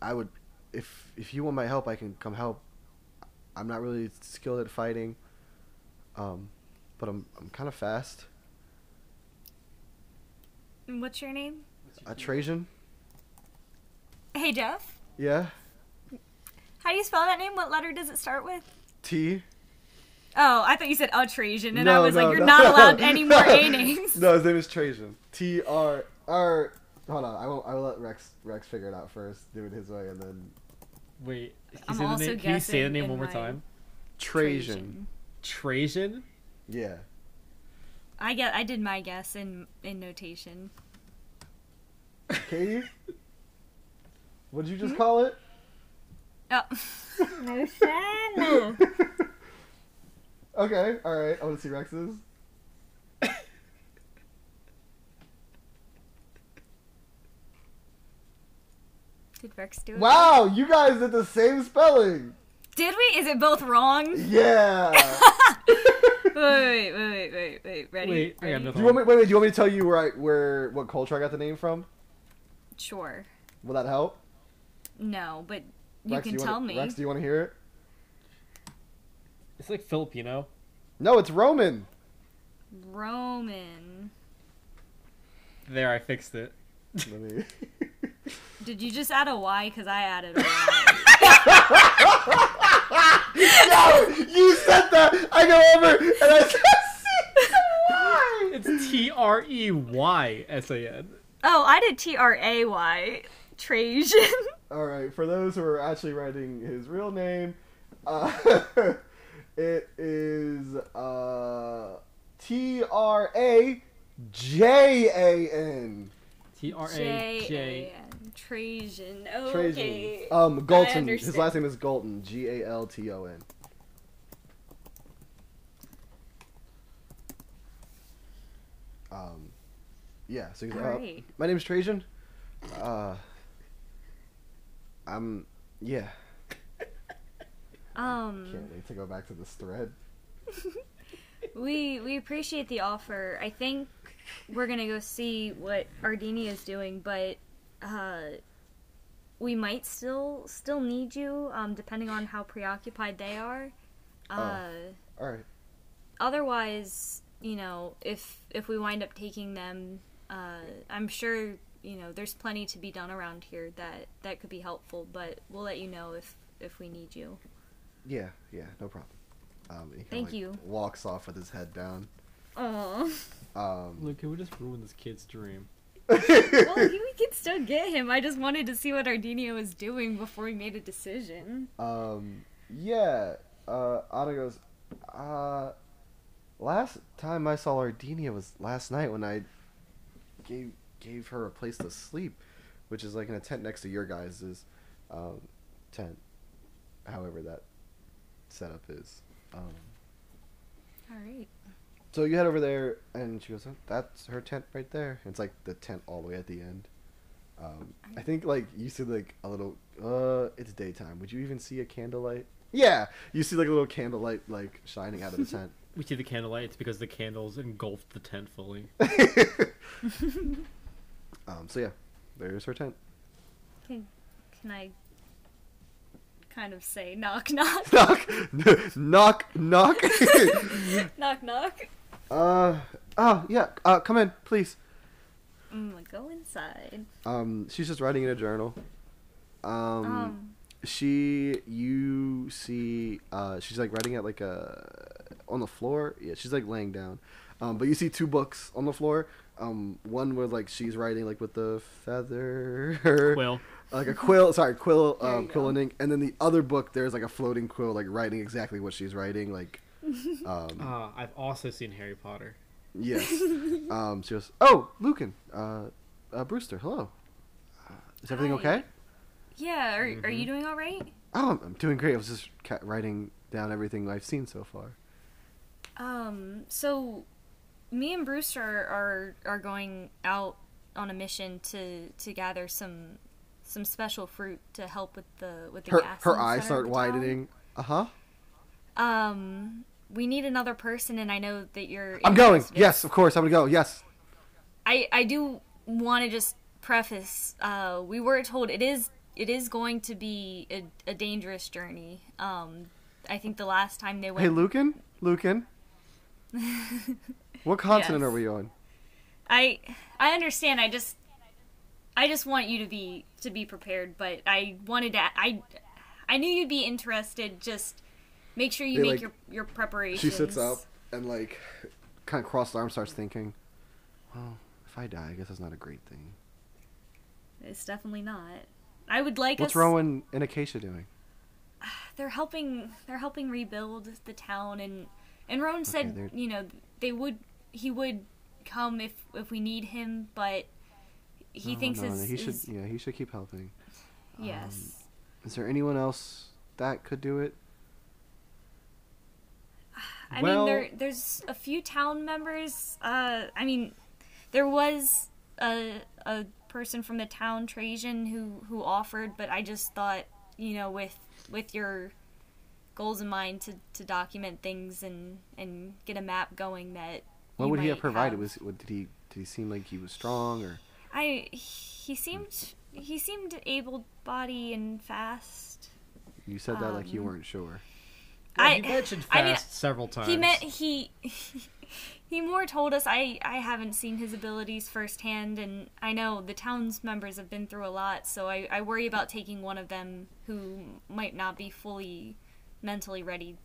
I would, if if you want my help, I can come help. I'm not really skilled at fighting. Um, but I'm I'm kind of fast. What's your name? A Trajan. Hey Jeff. Yeah. How do you spell that name? What letter does it start with? T. Oh, I thought you said a Trajan, and I was no, like, you're no. not allowed any (laughs) more A names. No, his name is Trajan. T R R. Hold on, I will. I will let Rex Rex figure it out first. Do it his way, and then Wait, can you, I'm say the also name? Can you say the name one more my- time? Trajan. Trajan. Yeah. I get. I did my guess in in notation. Katie. (laughs) What'd you Hmm? just call it? Oh. (laughs) no fun. (laughs) okay. All right. I want to see Rex's. Did Rex do it? Wow, you guys did the same spelling. Did we? Is it both wrong? Yeah. (laughs) wait, wait, wait, wait, wait. Ready? Wait, I got Ready? nothing. Do you want me? Wait, wait. Do you want me to tell you where I, where what culture I got the name from? Sure. Will that help? No, but you Rex, can do tell wanna, me. Rex, do you want to hear it? It's like Filipino. No, it's Roman. Roman. There, I fixed it. Let me. Did you just add a Y? Because I added a Y. (laughs) (laughs) no, you said that. I go over and I said, "Why?" It's T R E Y S A N. oh, I did T R A Y. Trajan. (laughs) All right, for those who are actually writing his real name, uh, (laughs) it is uh, T R A J A N. T R A J J. A N. Trajan. Trajan. Okay. Um, Galton. His last name is Galton. G A L T O N. Um, yeah. So he's like, uh, right. my name's Trajan. Uh, I'm yeah. Um, Can't wait to go back to this thread. (laughs) we we appreciate the offer. I think we're gonna go see what Ardini is doing, but uh, we might still still need you, um, depending on how preoccupied they are. Uh, All right. otherwise, you know, if if we wind up taking them, uh, I'm sure you know there's plenty to be done around here that that could be helpful. But we'll let you know if if we need you. Yeah, yeah, no problem. Um, he kinda, Thank like, you. Walks off with his head down. Oh, Um, Look, can we just ruin this kid's dream? Well, (laughs) we could still get him. I just wanted to see what Ardenia was doing before we made a decision. um, yeah. Uh, Anna goes. Uh, last time I saw Ardenia was last night when I gave gave her a place to sleep, which is like in a tent next to your guys' um, tent. However, that setup is. Um, All right. So you head over there, and she goes, oh, "That's her tent right there." It's like the tent all the way at the end. Um, I think like you see like a little. Uh, it's daytime. Would you even see a candlelight Yeah, you see like a little candlelight like shining out of the (laughs) tent. We see the candlelight. It's because the candles engulfed the tent fully. (laughs) (laughs) um. So yeah, there's her tent. Can, can I kind of say knock knock Knock, knock, knock. knock knock? Uh. Oh yeah. Uh. Come in, please. I'm gonna go inside. Um. She's just writing in a journal. Um. Um, she you see uh she's like writing at like a on the floor yeah she's like laying down um but you see two books on the floor um one where like she's writing like with the feather (laughs) Quill. like a quill sorry quill There um quill and ink and then the other book there's like a floating quill like writing exactly what she's writing like (laughs) um Uh, I've also seen Harry Potter. yes (laughs) um she goes oh lucan uh, uh brewster hello uh, is everything Hi. okay yeah, are, are Mm-hmm. you doing all right? oh I'm- i'm doing great i was just ca- writing down everything i've seen so far Um, so me and Brewster are are going out on a mission to to gather some some special fruit to help with the with the her gas her eyes start of the town. widening. Uh huh. Um, we need another person, and I know that you're. I'm going. Yes, of course. I'm gonna go. Yes. I I do want to just preface. Uh, we were told it is it is going to be a, a dangerous journey. Um, I think the last time they went, Hey, Lucan. Lucan. (laughs) What continent Yes. are we on? I I understand. I just I just want you to be to be prepared, but I wanted to I I knew you'd be interested. Just make sure you They, make like- your your preparations. She sits up and like, kind of crossed arms, starts thinking. Well, if I die, I guess that's not a great thing. It's definitely not. I would like What's us. Rowan and Acacia doing? (sighs) They're helping. They're helping rebuild the town, and and Rowan said, they're- you know, they would. He would come if if we need him, but he No, thinks no, his, no, he should. his- Yeah, he should keep helping. yes. Um, is there anyone else that could do it? I Well- mean, there there's a few town members. Uh, I mean, there was a a person from the town, Trajan, who who offered, but I just thought, you know, with with your goals in mind to, to document things and and get a map going, that What would he have provided? Was what, did he did he seem like he was strong or? I he seemed he seemed able body and fast. You said that like you Um, weren't sure. Yeah, I he mentioned fast I mean, several times. He meant (laughs) he he more told us I I haven't seen his abilities firsthand and I know the town's members have been through a lot so I, I worry about taking one of them who might not be fully mentally ready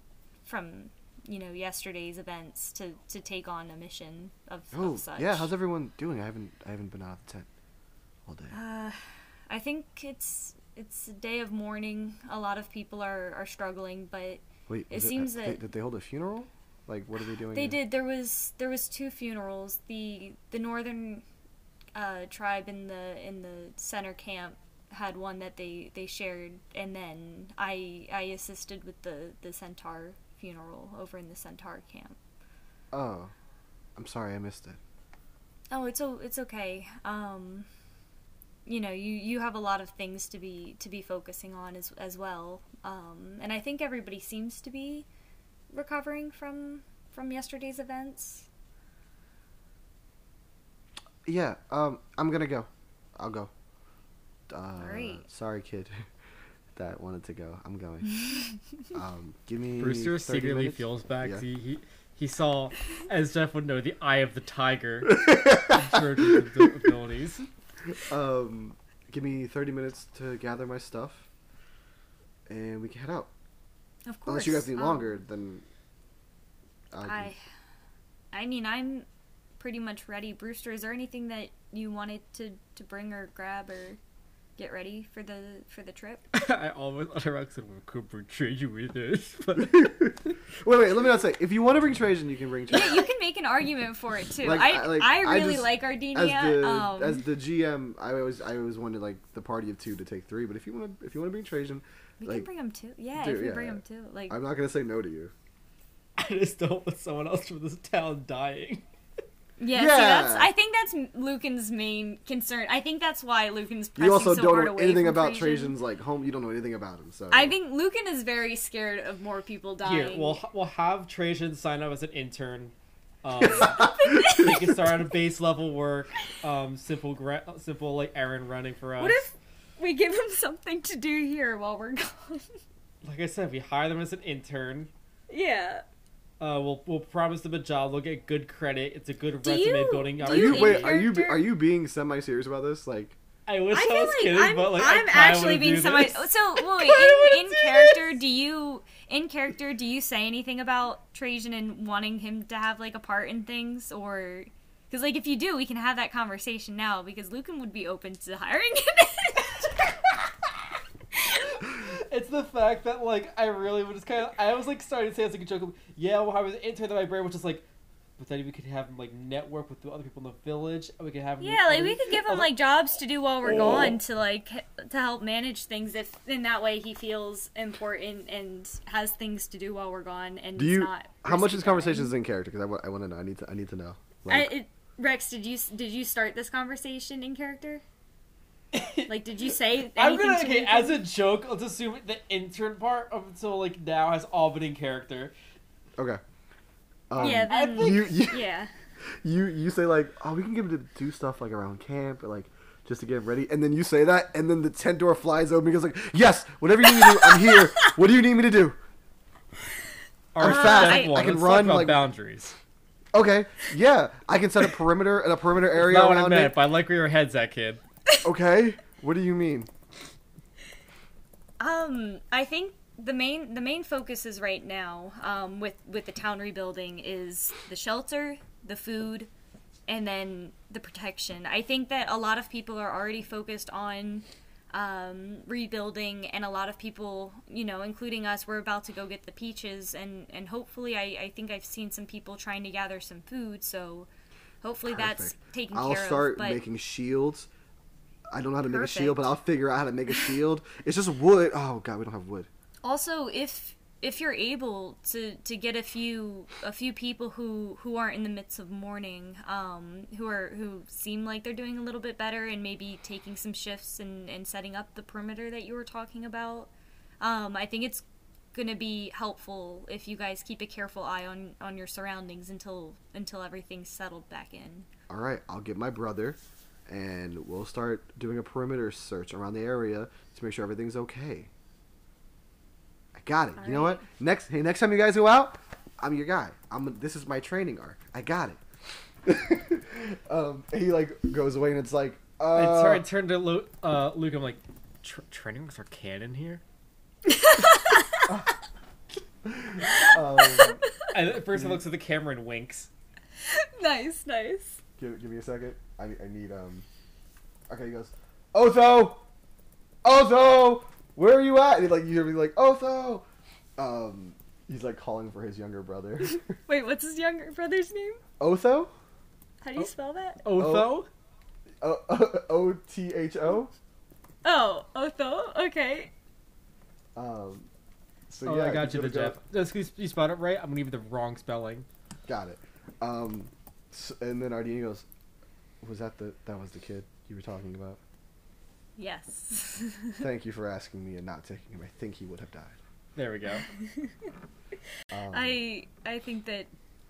from you know yesterday's events to, to take on a mission of, Oh of such. yeah, how's everyone doing? I haven't I haven't been out of the tent all day. Uh, I think it's it's a day of mourning. A lot of people are, are struggling, but Wait, it seems they- that- did they hold a funeral? Like, what are they doing? They did. There was there was two funerals. The the northern uh, tribe in the in the center camp had one that they, they shared, and then I I assisted with the the centaur funeral over in the centaur camp. Oh, I'm sorry, I missed it. Oh, it's o- it's okay. Um, you know, you you have a lot of things to be to be focusing on as as well. Um, and I think everybody seems to be recovering from from yesterday's events. Yeah, um, I'm gonna go. I'll go. Uh, Alright. Sorry, kid. (laughs) that wanted to go. I'm going. (laughs) um, give me. Brewster secretly minutes. feels back. Yeah. He, he he saw, as Jeff would know, the eye of the tiger. (laughs) in George's abilities. Um, give me 30 minutes to gather my stuff, and we can head out. Of course. Unless you guys need um, longer, then. I'll I, I mean, I'm pretty much ready. Brewster, is there anything that you wanted to, to bring or grab or get ready for the for the trip? (laughs) I almost interrupted said, "We could betray you with this," (laughs) but (laughs) wait, wait. Let me not say. If you want to bring Trajan, you can bring Trajan. yeah, you can make an argument for it too. Like, I I- like, I I really just- like as Ardenia. the um, as the GM, I always I always wanted like the party of two to take three. But if you want to if you want to bring Trajan, we like, can bring him too. Yeah, dude, if we yeah, bring yeah. him too. Like I'm not gonna say no to you. I just don't want someone else from this town dying. Yeah, see, that's. I think that's Lucan's main concern. I think that's why Lucan's pressing You also so don't hard know away anything from about Trajan. Trajan's like home. You don't know anything about him. So I think Lucan is very scared of more people dying. Here, we'll we'll have Trajan sign up as an intern. Um, (laughs) he can start on a base level work. Um, simple, gra- simple like errand running for us. what if we give him something to do here while we're gone? like I said, we hire them as an intern. yeah. Uh, we'll we'll promise them a job. They'll get good credit. It's a good Do resume you- building do Are you you in opportunity. wait? Are you are you being semi serious about this? Like, I wish I I, was like kidding, I'm, but like I'm I actually being semi. this. So (laughs) wait, wanna in, in do character, do you in character do you say anything about Trajan and wanting him to have like a part in things, or because like if you do, we can have that conversation now because Lucan would be open to hiring him. (laughs) It's the fact that like I really was just kind of I was like starting to say it's like a joke. Of, yeah, well, I was intern my brain, which is like, but then we could have him like network with the other people in the village. And we could have him yeah, like other- we could give him other- like jobs to do while we're Oh. gone to like to help manage things. If in that way he feels important and has things to do while we're gone, and do you? not. How much risky is conversation is in character? Because I, wa- I want to know. I need to. I need to know. I, it, Rex, did you did you start this conversation in character? (laughs) Like, did you say anything I'm gonna to okay, Lucan? as a joke. Let's assume the intern part up until like now has all been in character. okay. Um, yeah, then think- You you, yeah. (laughs) you you say like, oh, we can get him to do stuff like around camp or like just to get him ready, and then you say that, and then the tent door flies open because like, yes, whatever you need to do, I'm here. (laughs) What do you need me to do? Our I'm step fast. I- I can let's run, talk about like- boundaries. Okay, yeah, I can set a perimeter and a perimeter area Not what I around meant, it. but I like where your head's at, kid. Okay, what do you mean? Um, I think the main the main focus is right now, um, with with the town rebuilding is the shelter, the food, and then the protection. I think that a lot of people are already focused on um, rebuilding, and a lot of people, you know, including us, we're about to go get the peaches, and and hopefully, I I think I've seen some people trying to gather some food, so hopefully that's Perfect. taken I'll care start of. But making shields. I don't know how to make a shield, but I'll figure out how to make a shield. It's just wood. Oh god, we don't have wood. also if if you're able to to get a few a few people who who aren't in the midst of mourning um who are who seem like they're doing a little bit better and maybe taking some shifts and and setting up the perimeter that you were talking about um i think it's gonna be helpful if you guys keep a careful eye on on your surroundings until until everything's settled back in All right, I'll get my brother, and we'll start doing a perimeter search around the area to make sure everything's okay. I got it. you know what? Next, hey, next time you guys go out, I'm your guy. I'm. This is my training arc. I got it. (laughs) um, he like goes away, and it's like, uh, I turn, I turn to Luke, uh, Luke. I'm like, training with our canon here. (laughs) um, And at first, he looks at the camera and winks. (laughs) nice nice give, give me a second. I, I need um. Okay, he goes, Otho, Otho, where are you at? And he, like you hear me like Otho. Um, he's like calling for his younger brother. (laughs) wait what's his younger brother's name Otho, how do you spell that Otho. O (laughs) O T H O. oh otho okay Um. So Oh, yeah, I got you, the gonna go- Jeff. Just 'cause you spelled it right. I'm gonna give you the wrong spelling. Got it. Um, s and then Ardini goes, "Was that the that was the kid you were talking about?" yes (laughs) Thank you for asking me and not taking him. I think he would have died. There we go. (laughs) Um, I I think that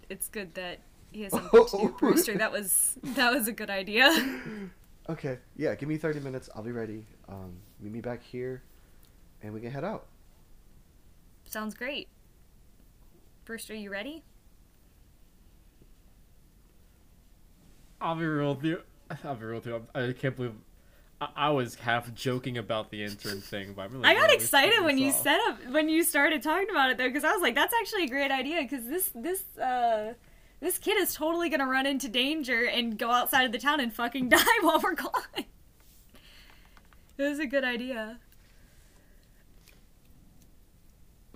it's good that he has something to do, Brewster. That was that was a good idea. (laughs) Okay, yeah, give me 30 minutes. I'll be ready. Um, meet me back here, and we can head out. Sounds great. Brewster, you ready? I'll be real with you. I'll be real with you. I can't believe. I, I was half joking about the intern thing, but I'm really. I got excited when you off. said up when you started talking about it though, because I was like, that's actually a great idea. Because this this uh this kid is totally gonna run into danger and go outside of the town and fucking (laughs) die while we're gone. It was a good idea.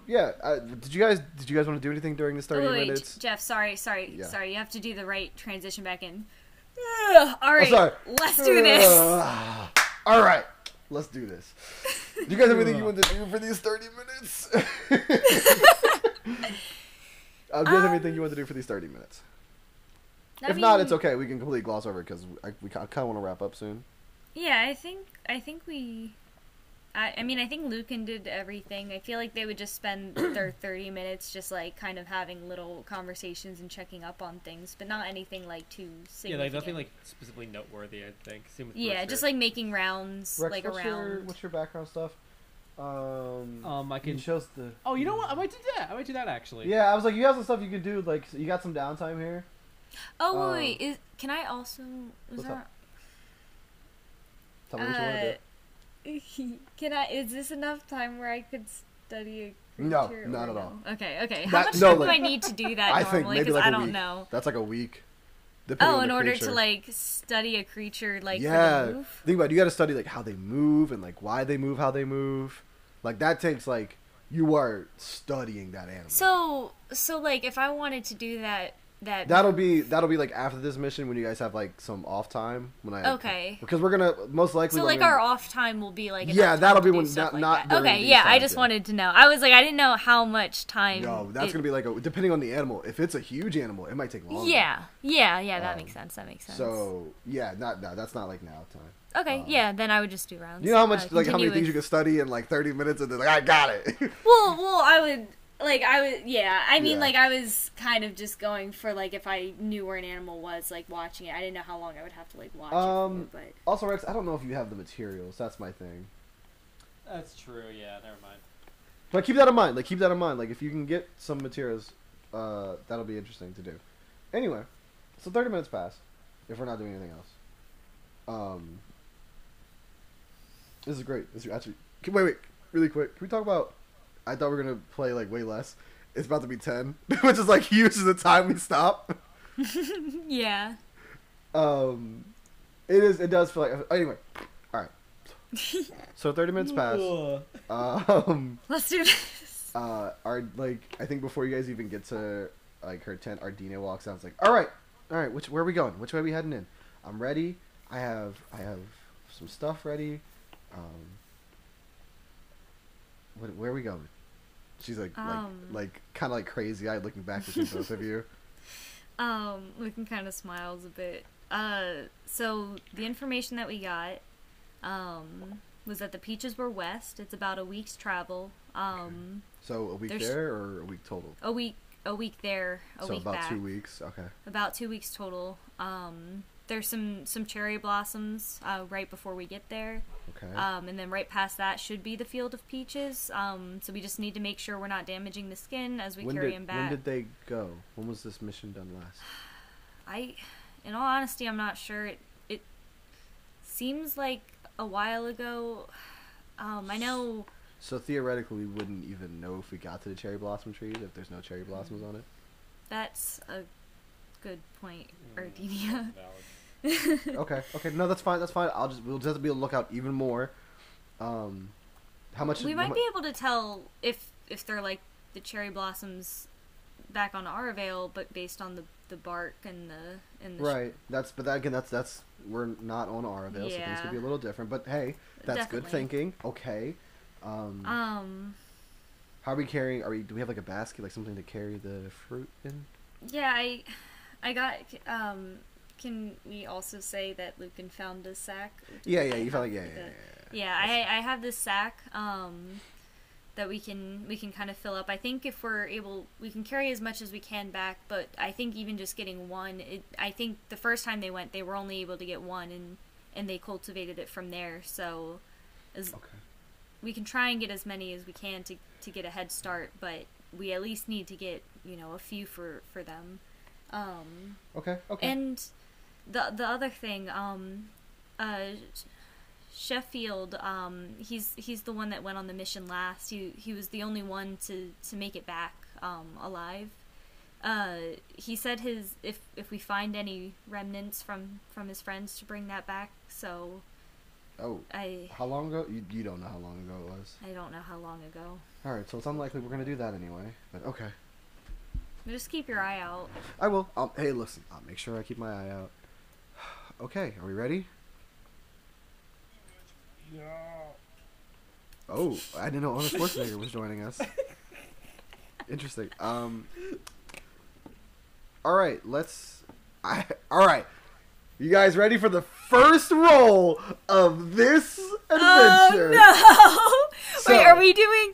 Yeah, uh, did you guys did you guys want to do anything during this 30 Oh, wait, minutes? Jeff, sorry, sorry, Yeah. sorry. You have to do the right transition back in. Ugh, all right, sorry. let's do this. Uh, all right, let's do this. Do you guys have anything you want to do for these 30 minutes? (laughs) uh, do you guys have anything Um, you want to do for these 30 minutes? I if not, it's okay. We can completely gloss over it because we kind of want to wrap up soon. Yeah, I think I think we. I, I mean, I think Lucan did everything. I feel like they would just spend (clears throat) their 30 minutes just like kind of having little conversations and checking up on things, but not anything like too Yeah, like nothing like specifically noteworthy. I think. Same with Yeah, Berkshire. just like making rounds, Rex, like what's around. your what's your background stuff? Um, Um, I can. chose the. Oh, you know what? I might do that. I might do that actually. Yeah, I was like, you have some stuff you can do. Like, you got some downtime here. Oh Um, wait, wait, is can I also? Was what's there, up? Tell me what you want to do. Can I? Is this enough time where I could study a No, creature not at no? all. Okay, okay. How That- much no, time like- do I need to do that (laughs) I think normally? maybe Because like I a don't week. know. That's like a week. depending Oh, on in the order creature. to like study a creature, like for yeah, the move. think about it. You got to study like how they move and like why they move, how they move. Like that takes like you are studying that animal. So, so like, if I wanted to do that, that That'll be that'll be like after this mission when you guys have like some off time when I Okay. because we're gonna most likely so like our off time will be like Yeah, that'll be when- not- like not okay yeah I just wanted to know. I was like I didn't know how much time no that's it- gonna be like a depending on the animal. If it's a huge animal it might take longer. Yeah yeah yeah that Um, makes sense that makes sense. so yeah not no that's not like now time. Okay um, yeah then I would just do rounds. you know how much Uh, like how many continue things you with- can study in like 30 minutes and then like I got it. Well well I would like I was yeah I mean Yeah. like I was kind of just going for like if I knew where an animal was like watching it I didn't know how long I would have to like watch Um, it for, but also Rex I don't know if you have the materials that's my thing That's true. Yeah. Never mind. But keep that in mind. Like keep that in mind. Like if you can get some materials, uh, that'll be interesting to do. Anyway, so thirty minutes pass. If we're not doing anything else, um, this is great. This is actually. Can, wait, wait, really quick. Can we talk about? I thought we were gonna play like way less. It's about to be ten, (laughs) which is like huge as the time we stop. (laughs) yeah Um, it is. It does feel like. Anyway, all right. (laughs) So thirty minutes pass. Ugh. Um. let's do this uh our like I think before you guys even get to like her tent, Ardenia walks out. It's like, all right, all right, which where are we going? Which way are we heading in? I'm ready. I have I have some stuff ready. Um, what, where are we going? She's like Um. like like kind of like crazy eyed looking back at both of you. (laughs) (laughs) Um, Lucan kind of smiles a bit. Uh, so the information that we got, um, was that the peaches were west. It's about a week's travel. Um, So a week there or a week total? a week, a week there, a so week about back. two weeks. Okay. About two weeks total. Um, there's some some cherry blossoms uh, right before we get there. Okay. Um, and then right past that should be the field of peaches. Um, so we just need to make sure we're not damaging the skin as we when carry did them back. when did they go? When was this mission done last? I, in all honesty, I'm not sure. It it seems like a while ago. Um, I know. So theoretically, we wouldn't even know if we got to the cherry blossom trees if there's no cherry blossoms on it. That's a good point, Mm, Ardenia. valid. (laughs) Okay, okay, no, that's fine. That's fine. I'll just we'll just have to be on the lookout even more. Um, how much? we might mu- be able to tell if if they're like the cherry blossoms back on Aravale, but based on the the bark and the and the sh- Right. That's but that, again, that's that's we're not on Aravale, so things could be a little different. But hey, that's good thinking. Okay. Um, Um. how are we carrying? Are we? Do we have like a basket, like something to carry the fruit in? Yeah, I I got. Um. Can we also say that Lucan found a sack? Yeah, yeah. You felt like yeah, yeah, the- yeah. Yeah, I, I have this sack um, that we can we can kind of fill up. I think if we're able, we can carry as much as we can back. But I think even just getting one, it, I think the first time they went, they were only able to get one, and and they cultivated it from there. So, as Okay. we can try and get as many as we can to to get a head start. But we at least need to get you know a few for for them. Um, Okay. Okay. and the the other thing, um, uh, Sheffield, um, he's he's the one that went on the mission last. He he was the only one to to make it back um, alive. Uh, he said his if if we find any remnants from from his friends to bring that back. So oh, I how long ago? You you don't know how long ago it was. I don't know how long ago. All right, so it's unlikely we're gonna do that anyway. But okay. Just keep your eye out. I will. Um, hey, listen. I'll make sure I keep my eye out. Okay, are we ready? Oh, I didn't know Arnold Schwarzenegger was joining us. Interesting. Um. All right, let's I, all right. You guys ready for the first roll of this adventure? Oh no! (laughs) So- Wait, are we doing?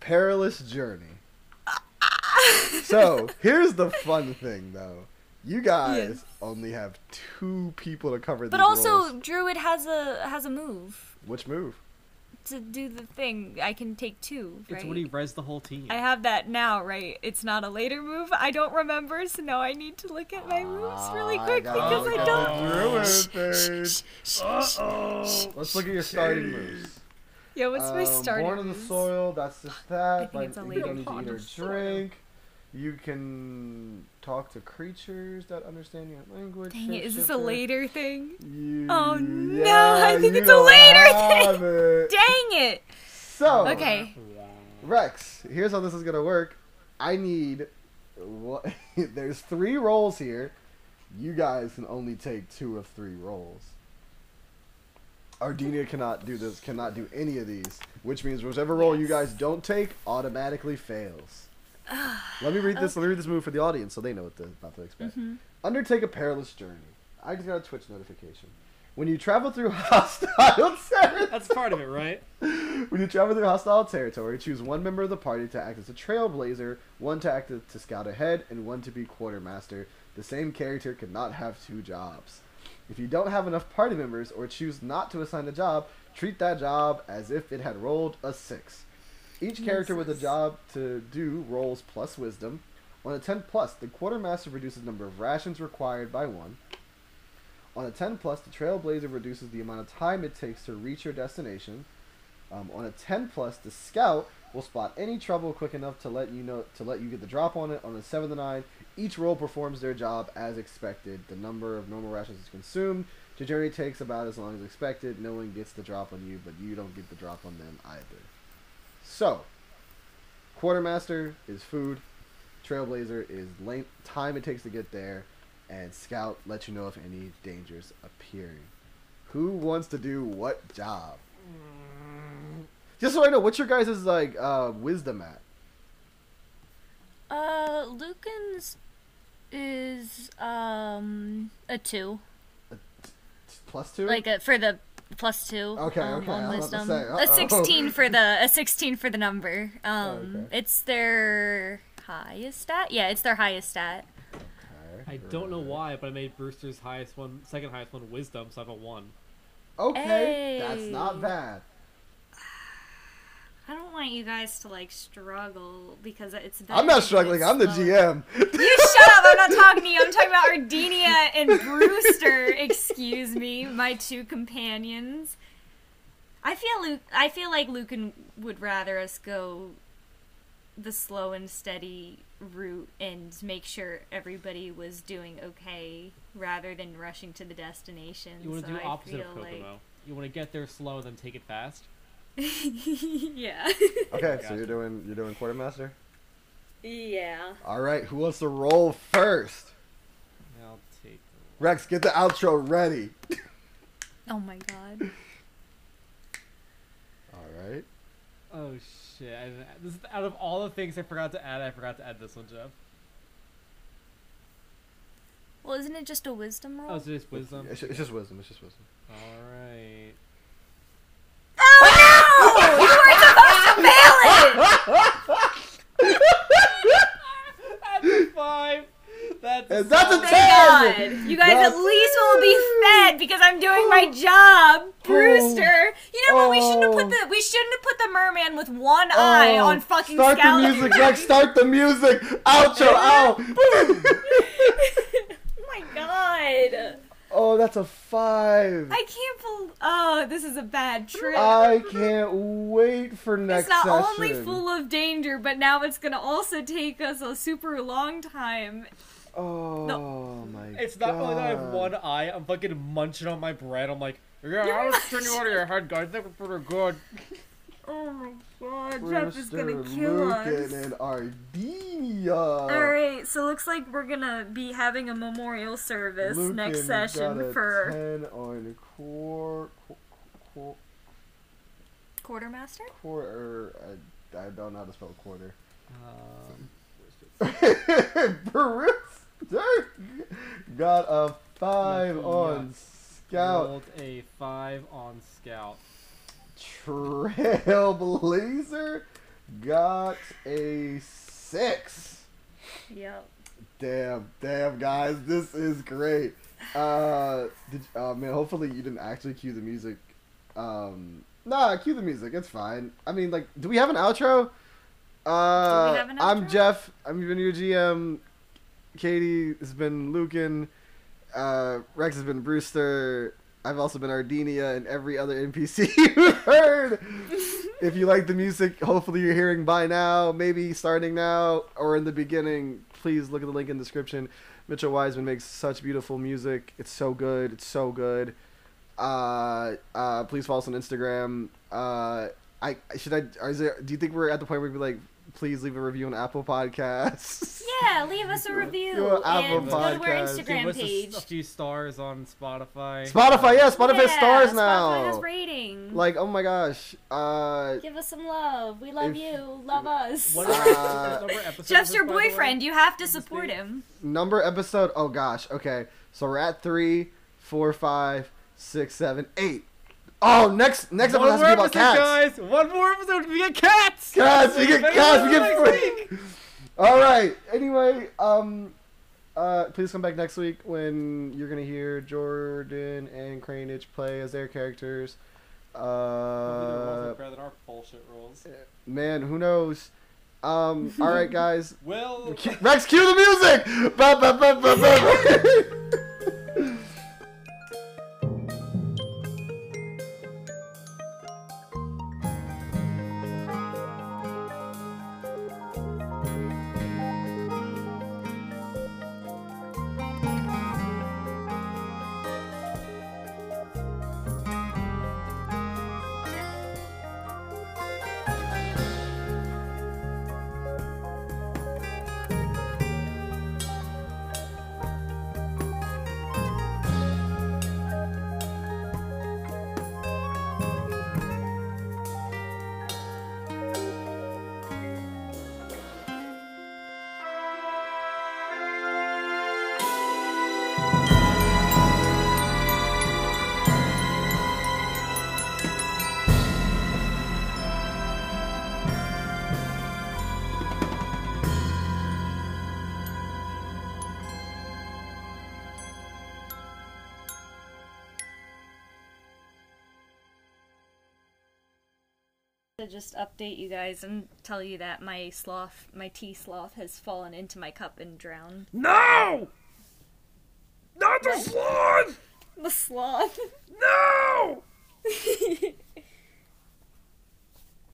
Perilous journey. (laughs) So here's the fun thing, though. You guys Yes. only have two people to cover But also, rolls. Druid has a has a move which move? to do the thing. I can take two. Right? It's when he res the whole team. I have that now, right? It's not a later move. I don't remember, so now I need to look at my moves really Ah, quick I because I don't. go Shh, through it, shh, shh, shh, Uh-oh. Let's look at your starting moves. Yeah, what's my Um, starting Born in the soil, that's just that. think But it's a you later don't need to eat or drink. You can talk to creatures that understand your language. Dang it, is this a later thing? You, Oh, no, yeah, I think it's a later thing. it. (laughs) Dang it! So, Okay. Rex, here's how this is gonna work. I need. What? (laughs) There's three rolls here. You guys can only take two of three rolls. Ardenia cannot do this. Cannot do any of these, which means whichever roll you guys don't take automatically fails. (sighs) Let me read this. Let me read this move for the audience so they know what to, about to expect. Mhm. Undertake a perilous journey. I just got a Twitch notification. When you travel through (laughs) hostile territory. That's part of it, right? (laughs) When you travel through hostile territory, choose one member of the party to act as a trailblazer, one to act as, to scout ahead, and one to be quartermaster. The same character cannot have two jobs. If you don't have enough party members or choose not to assign a job, treat that job as if it had rolled a six. Each character with a job to do rolls plus wisdom. On a 10 plus, the quartermaster reduces the number of rations required by one. On a 10 plus, the trailblazer reduces the amount of time it takes to reach your destination. Um, on a 10 plus, the scout will spot any trouble quick enough to let you know to let you get the drop on it. On a 7 to 9, each roll performs their job as expected. The number of normal rations is consumed. The journey takes about as long as expected. No one gets the drop on you, but you don't get the drop on them either. So, quartermaster is food. Trailblazer is length time it takes to get there, and scout lets you know if any dangers appearing. Who wants to do what job? Just so I know, what's your guys' like uh, wisdom at? Uh, Lucan's is um a two, Plus two? like a, for the plus two. Okay, um, okay, on I was about wisdom. say, a sixteen for the a sixteen for the number. Um, Okay. it's their highest stat. Yeah, it's their highest stat. I don't know why, but I made Brewster's highest one, second highest one, wisdom, so I have a one. Okay, that's not bad. I don't want you guys to like struggle because it's. I'm not struggling. I'm the GM. You shut up! I'm not talking to you. I'm talking about Ardenia and Brewster. (laughs) Excuse me, my two companions. I feel Luke. I feel like Lucan would rather us go the slow and steady route and make sure everybody was doing okay, rather than rushing to the destination. You want to so do I opposite of feel Kokomo. You want to get there slow and then take it fast. Like... (laughs) yeah. Okay, so you're doing you're doing quartermaster. yeah. All right, who wants to roll first? I'll take. Rex, get the outro ready. Oh my god. All right. Oh shit! I didn't, this is out of all the things I forgot to add. I forgot to add this one, Jeff. Well, isn't it just a wisdom roll? Oh, so just wisdom. It's, it's just wisdom. It's just wisdom. All right. Oh no! You weren't supposed to fail it. That's a five. That's And that's a solid- Thank God. Ten! You guys That's- at least will be fed because I'm doing my oh. job, Brewster. You know what? We shouldn't have put oh. the we shouldn't have put the merman with one eye Oh, on fucking Start Scout. the music, Rex. Start the music. Outro. (laughs) Ow. (laughs) oh my god! Oh, that's a five. I can't believe. Oh, this is a bad trip. I can't wait for next it's not session. only full of danger, but now it's gonna also take us a super long time. Oh my god! It's not only that I have one eye. I'm fucking munching on my bread. I'm like, yeah, I was turning you out of your head, guys. They were pretty good. (laughs) Oh my god, Jeff is gonna Brewster, kill us. Lucan, and Ardia. Alright, so looks like we're gonna be having a memorial service Lucan next got session a for 10 on core, core, core, Quartermaster? quarter. I, I don't know how to spell quarter. Um, (laughs) Brewster got a five Lucky, on scout. Rolled a five on scout. Trailblazer got a six. Yep. Damn, damn, guys, this is great. Uh, did uh, man? Hopefully you didn't actually cue the music. Um, nah, cue the music. It's fine. I mean, like, do we have an outro? Uh, Do we have an outro? I'm? Jeff. I'm even your GM. Katie has been Lucan. Uh, Rex has been Brewster. I've also been Ardenia and every other NPC (laughs) you've heard. (laughs) if you like the music, hopefully you're hearing by now, maybe starting now or in the beginning. Please look at the link in the description. Mitchell Wiseman makes such beautiful music. It's so good. It's so good. Uh, uh, please follow us on Instagram. Uh, I should I? Is there? Do you think we're at the point where we be like, please leave a review on Apple Podcasts? (laughs) Yeah, leave us a review Your Apple and go to our Podcast. Give Instagram us a, page. a few stars on Spotify. Spotify, yeah, Spotify has Yeah, stars Spotify now. has rating. Like, oh my gosh. Uh, Give us some love. We love If- you. Love us. What Uh, what number (laughs) episode Jeff's your this, by the way? boyfriend. You have to support him. number episode. Oh gosh. Okay, so we're at three, four, five, six, seven, eight. Oh, next next episode has to be about episode, cats. guys. One more episode. We get cats. Cats, we get Better cats, we get next freak. All right. Anyway, um, uh, please come back next week when you're gonna hear Jordan and Cranage play as their characters. Hopefully the rules Uh, are than our bullshit rules. man, who knows? Um, all right, (laughs) guys. Well, Cu- Rex, cue the music. Ba, ba, ba, ba, ba. (laughs) To just update you guys and tell you that my sloth, my tea sloth, has fallen into my cup and drowned. no, not the sloth. The sloth. No. (laughs)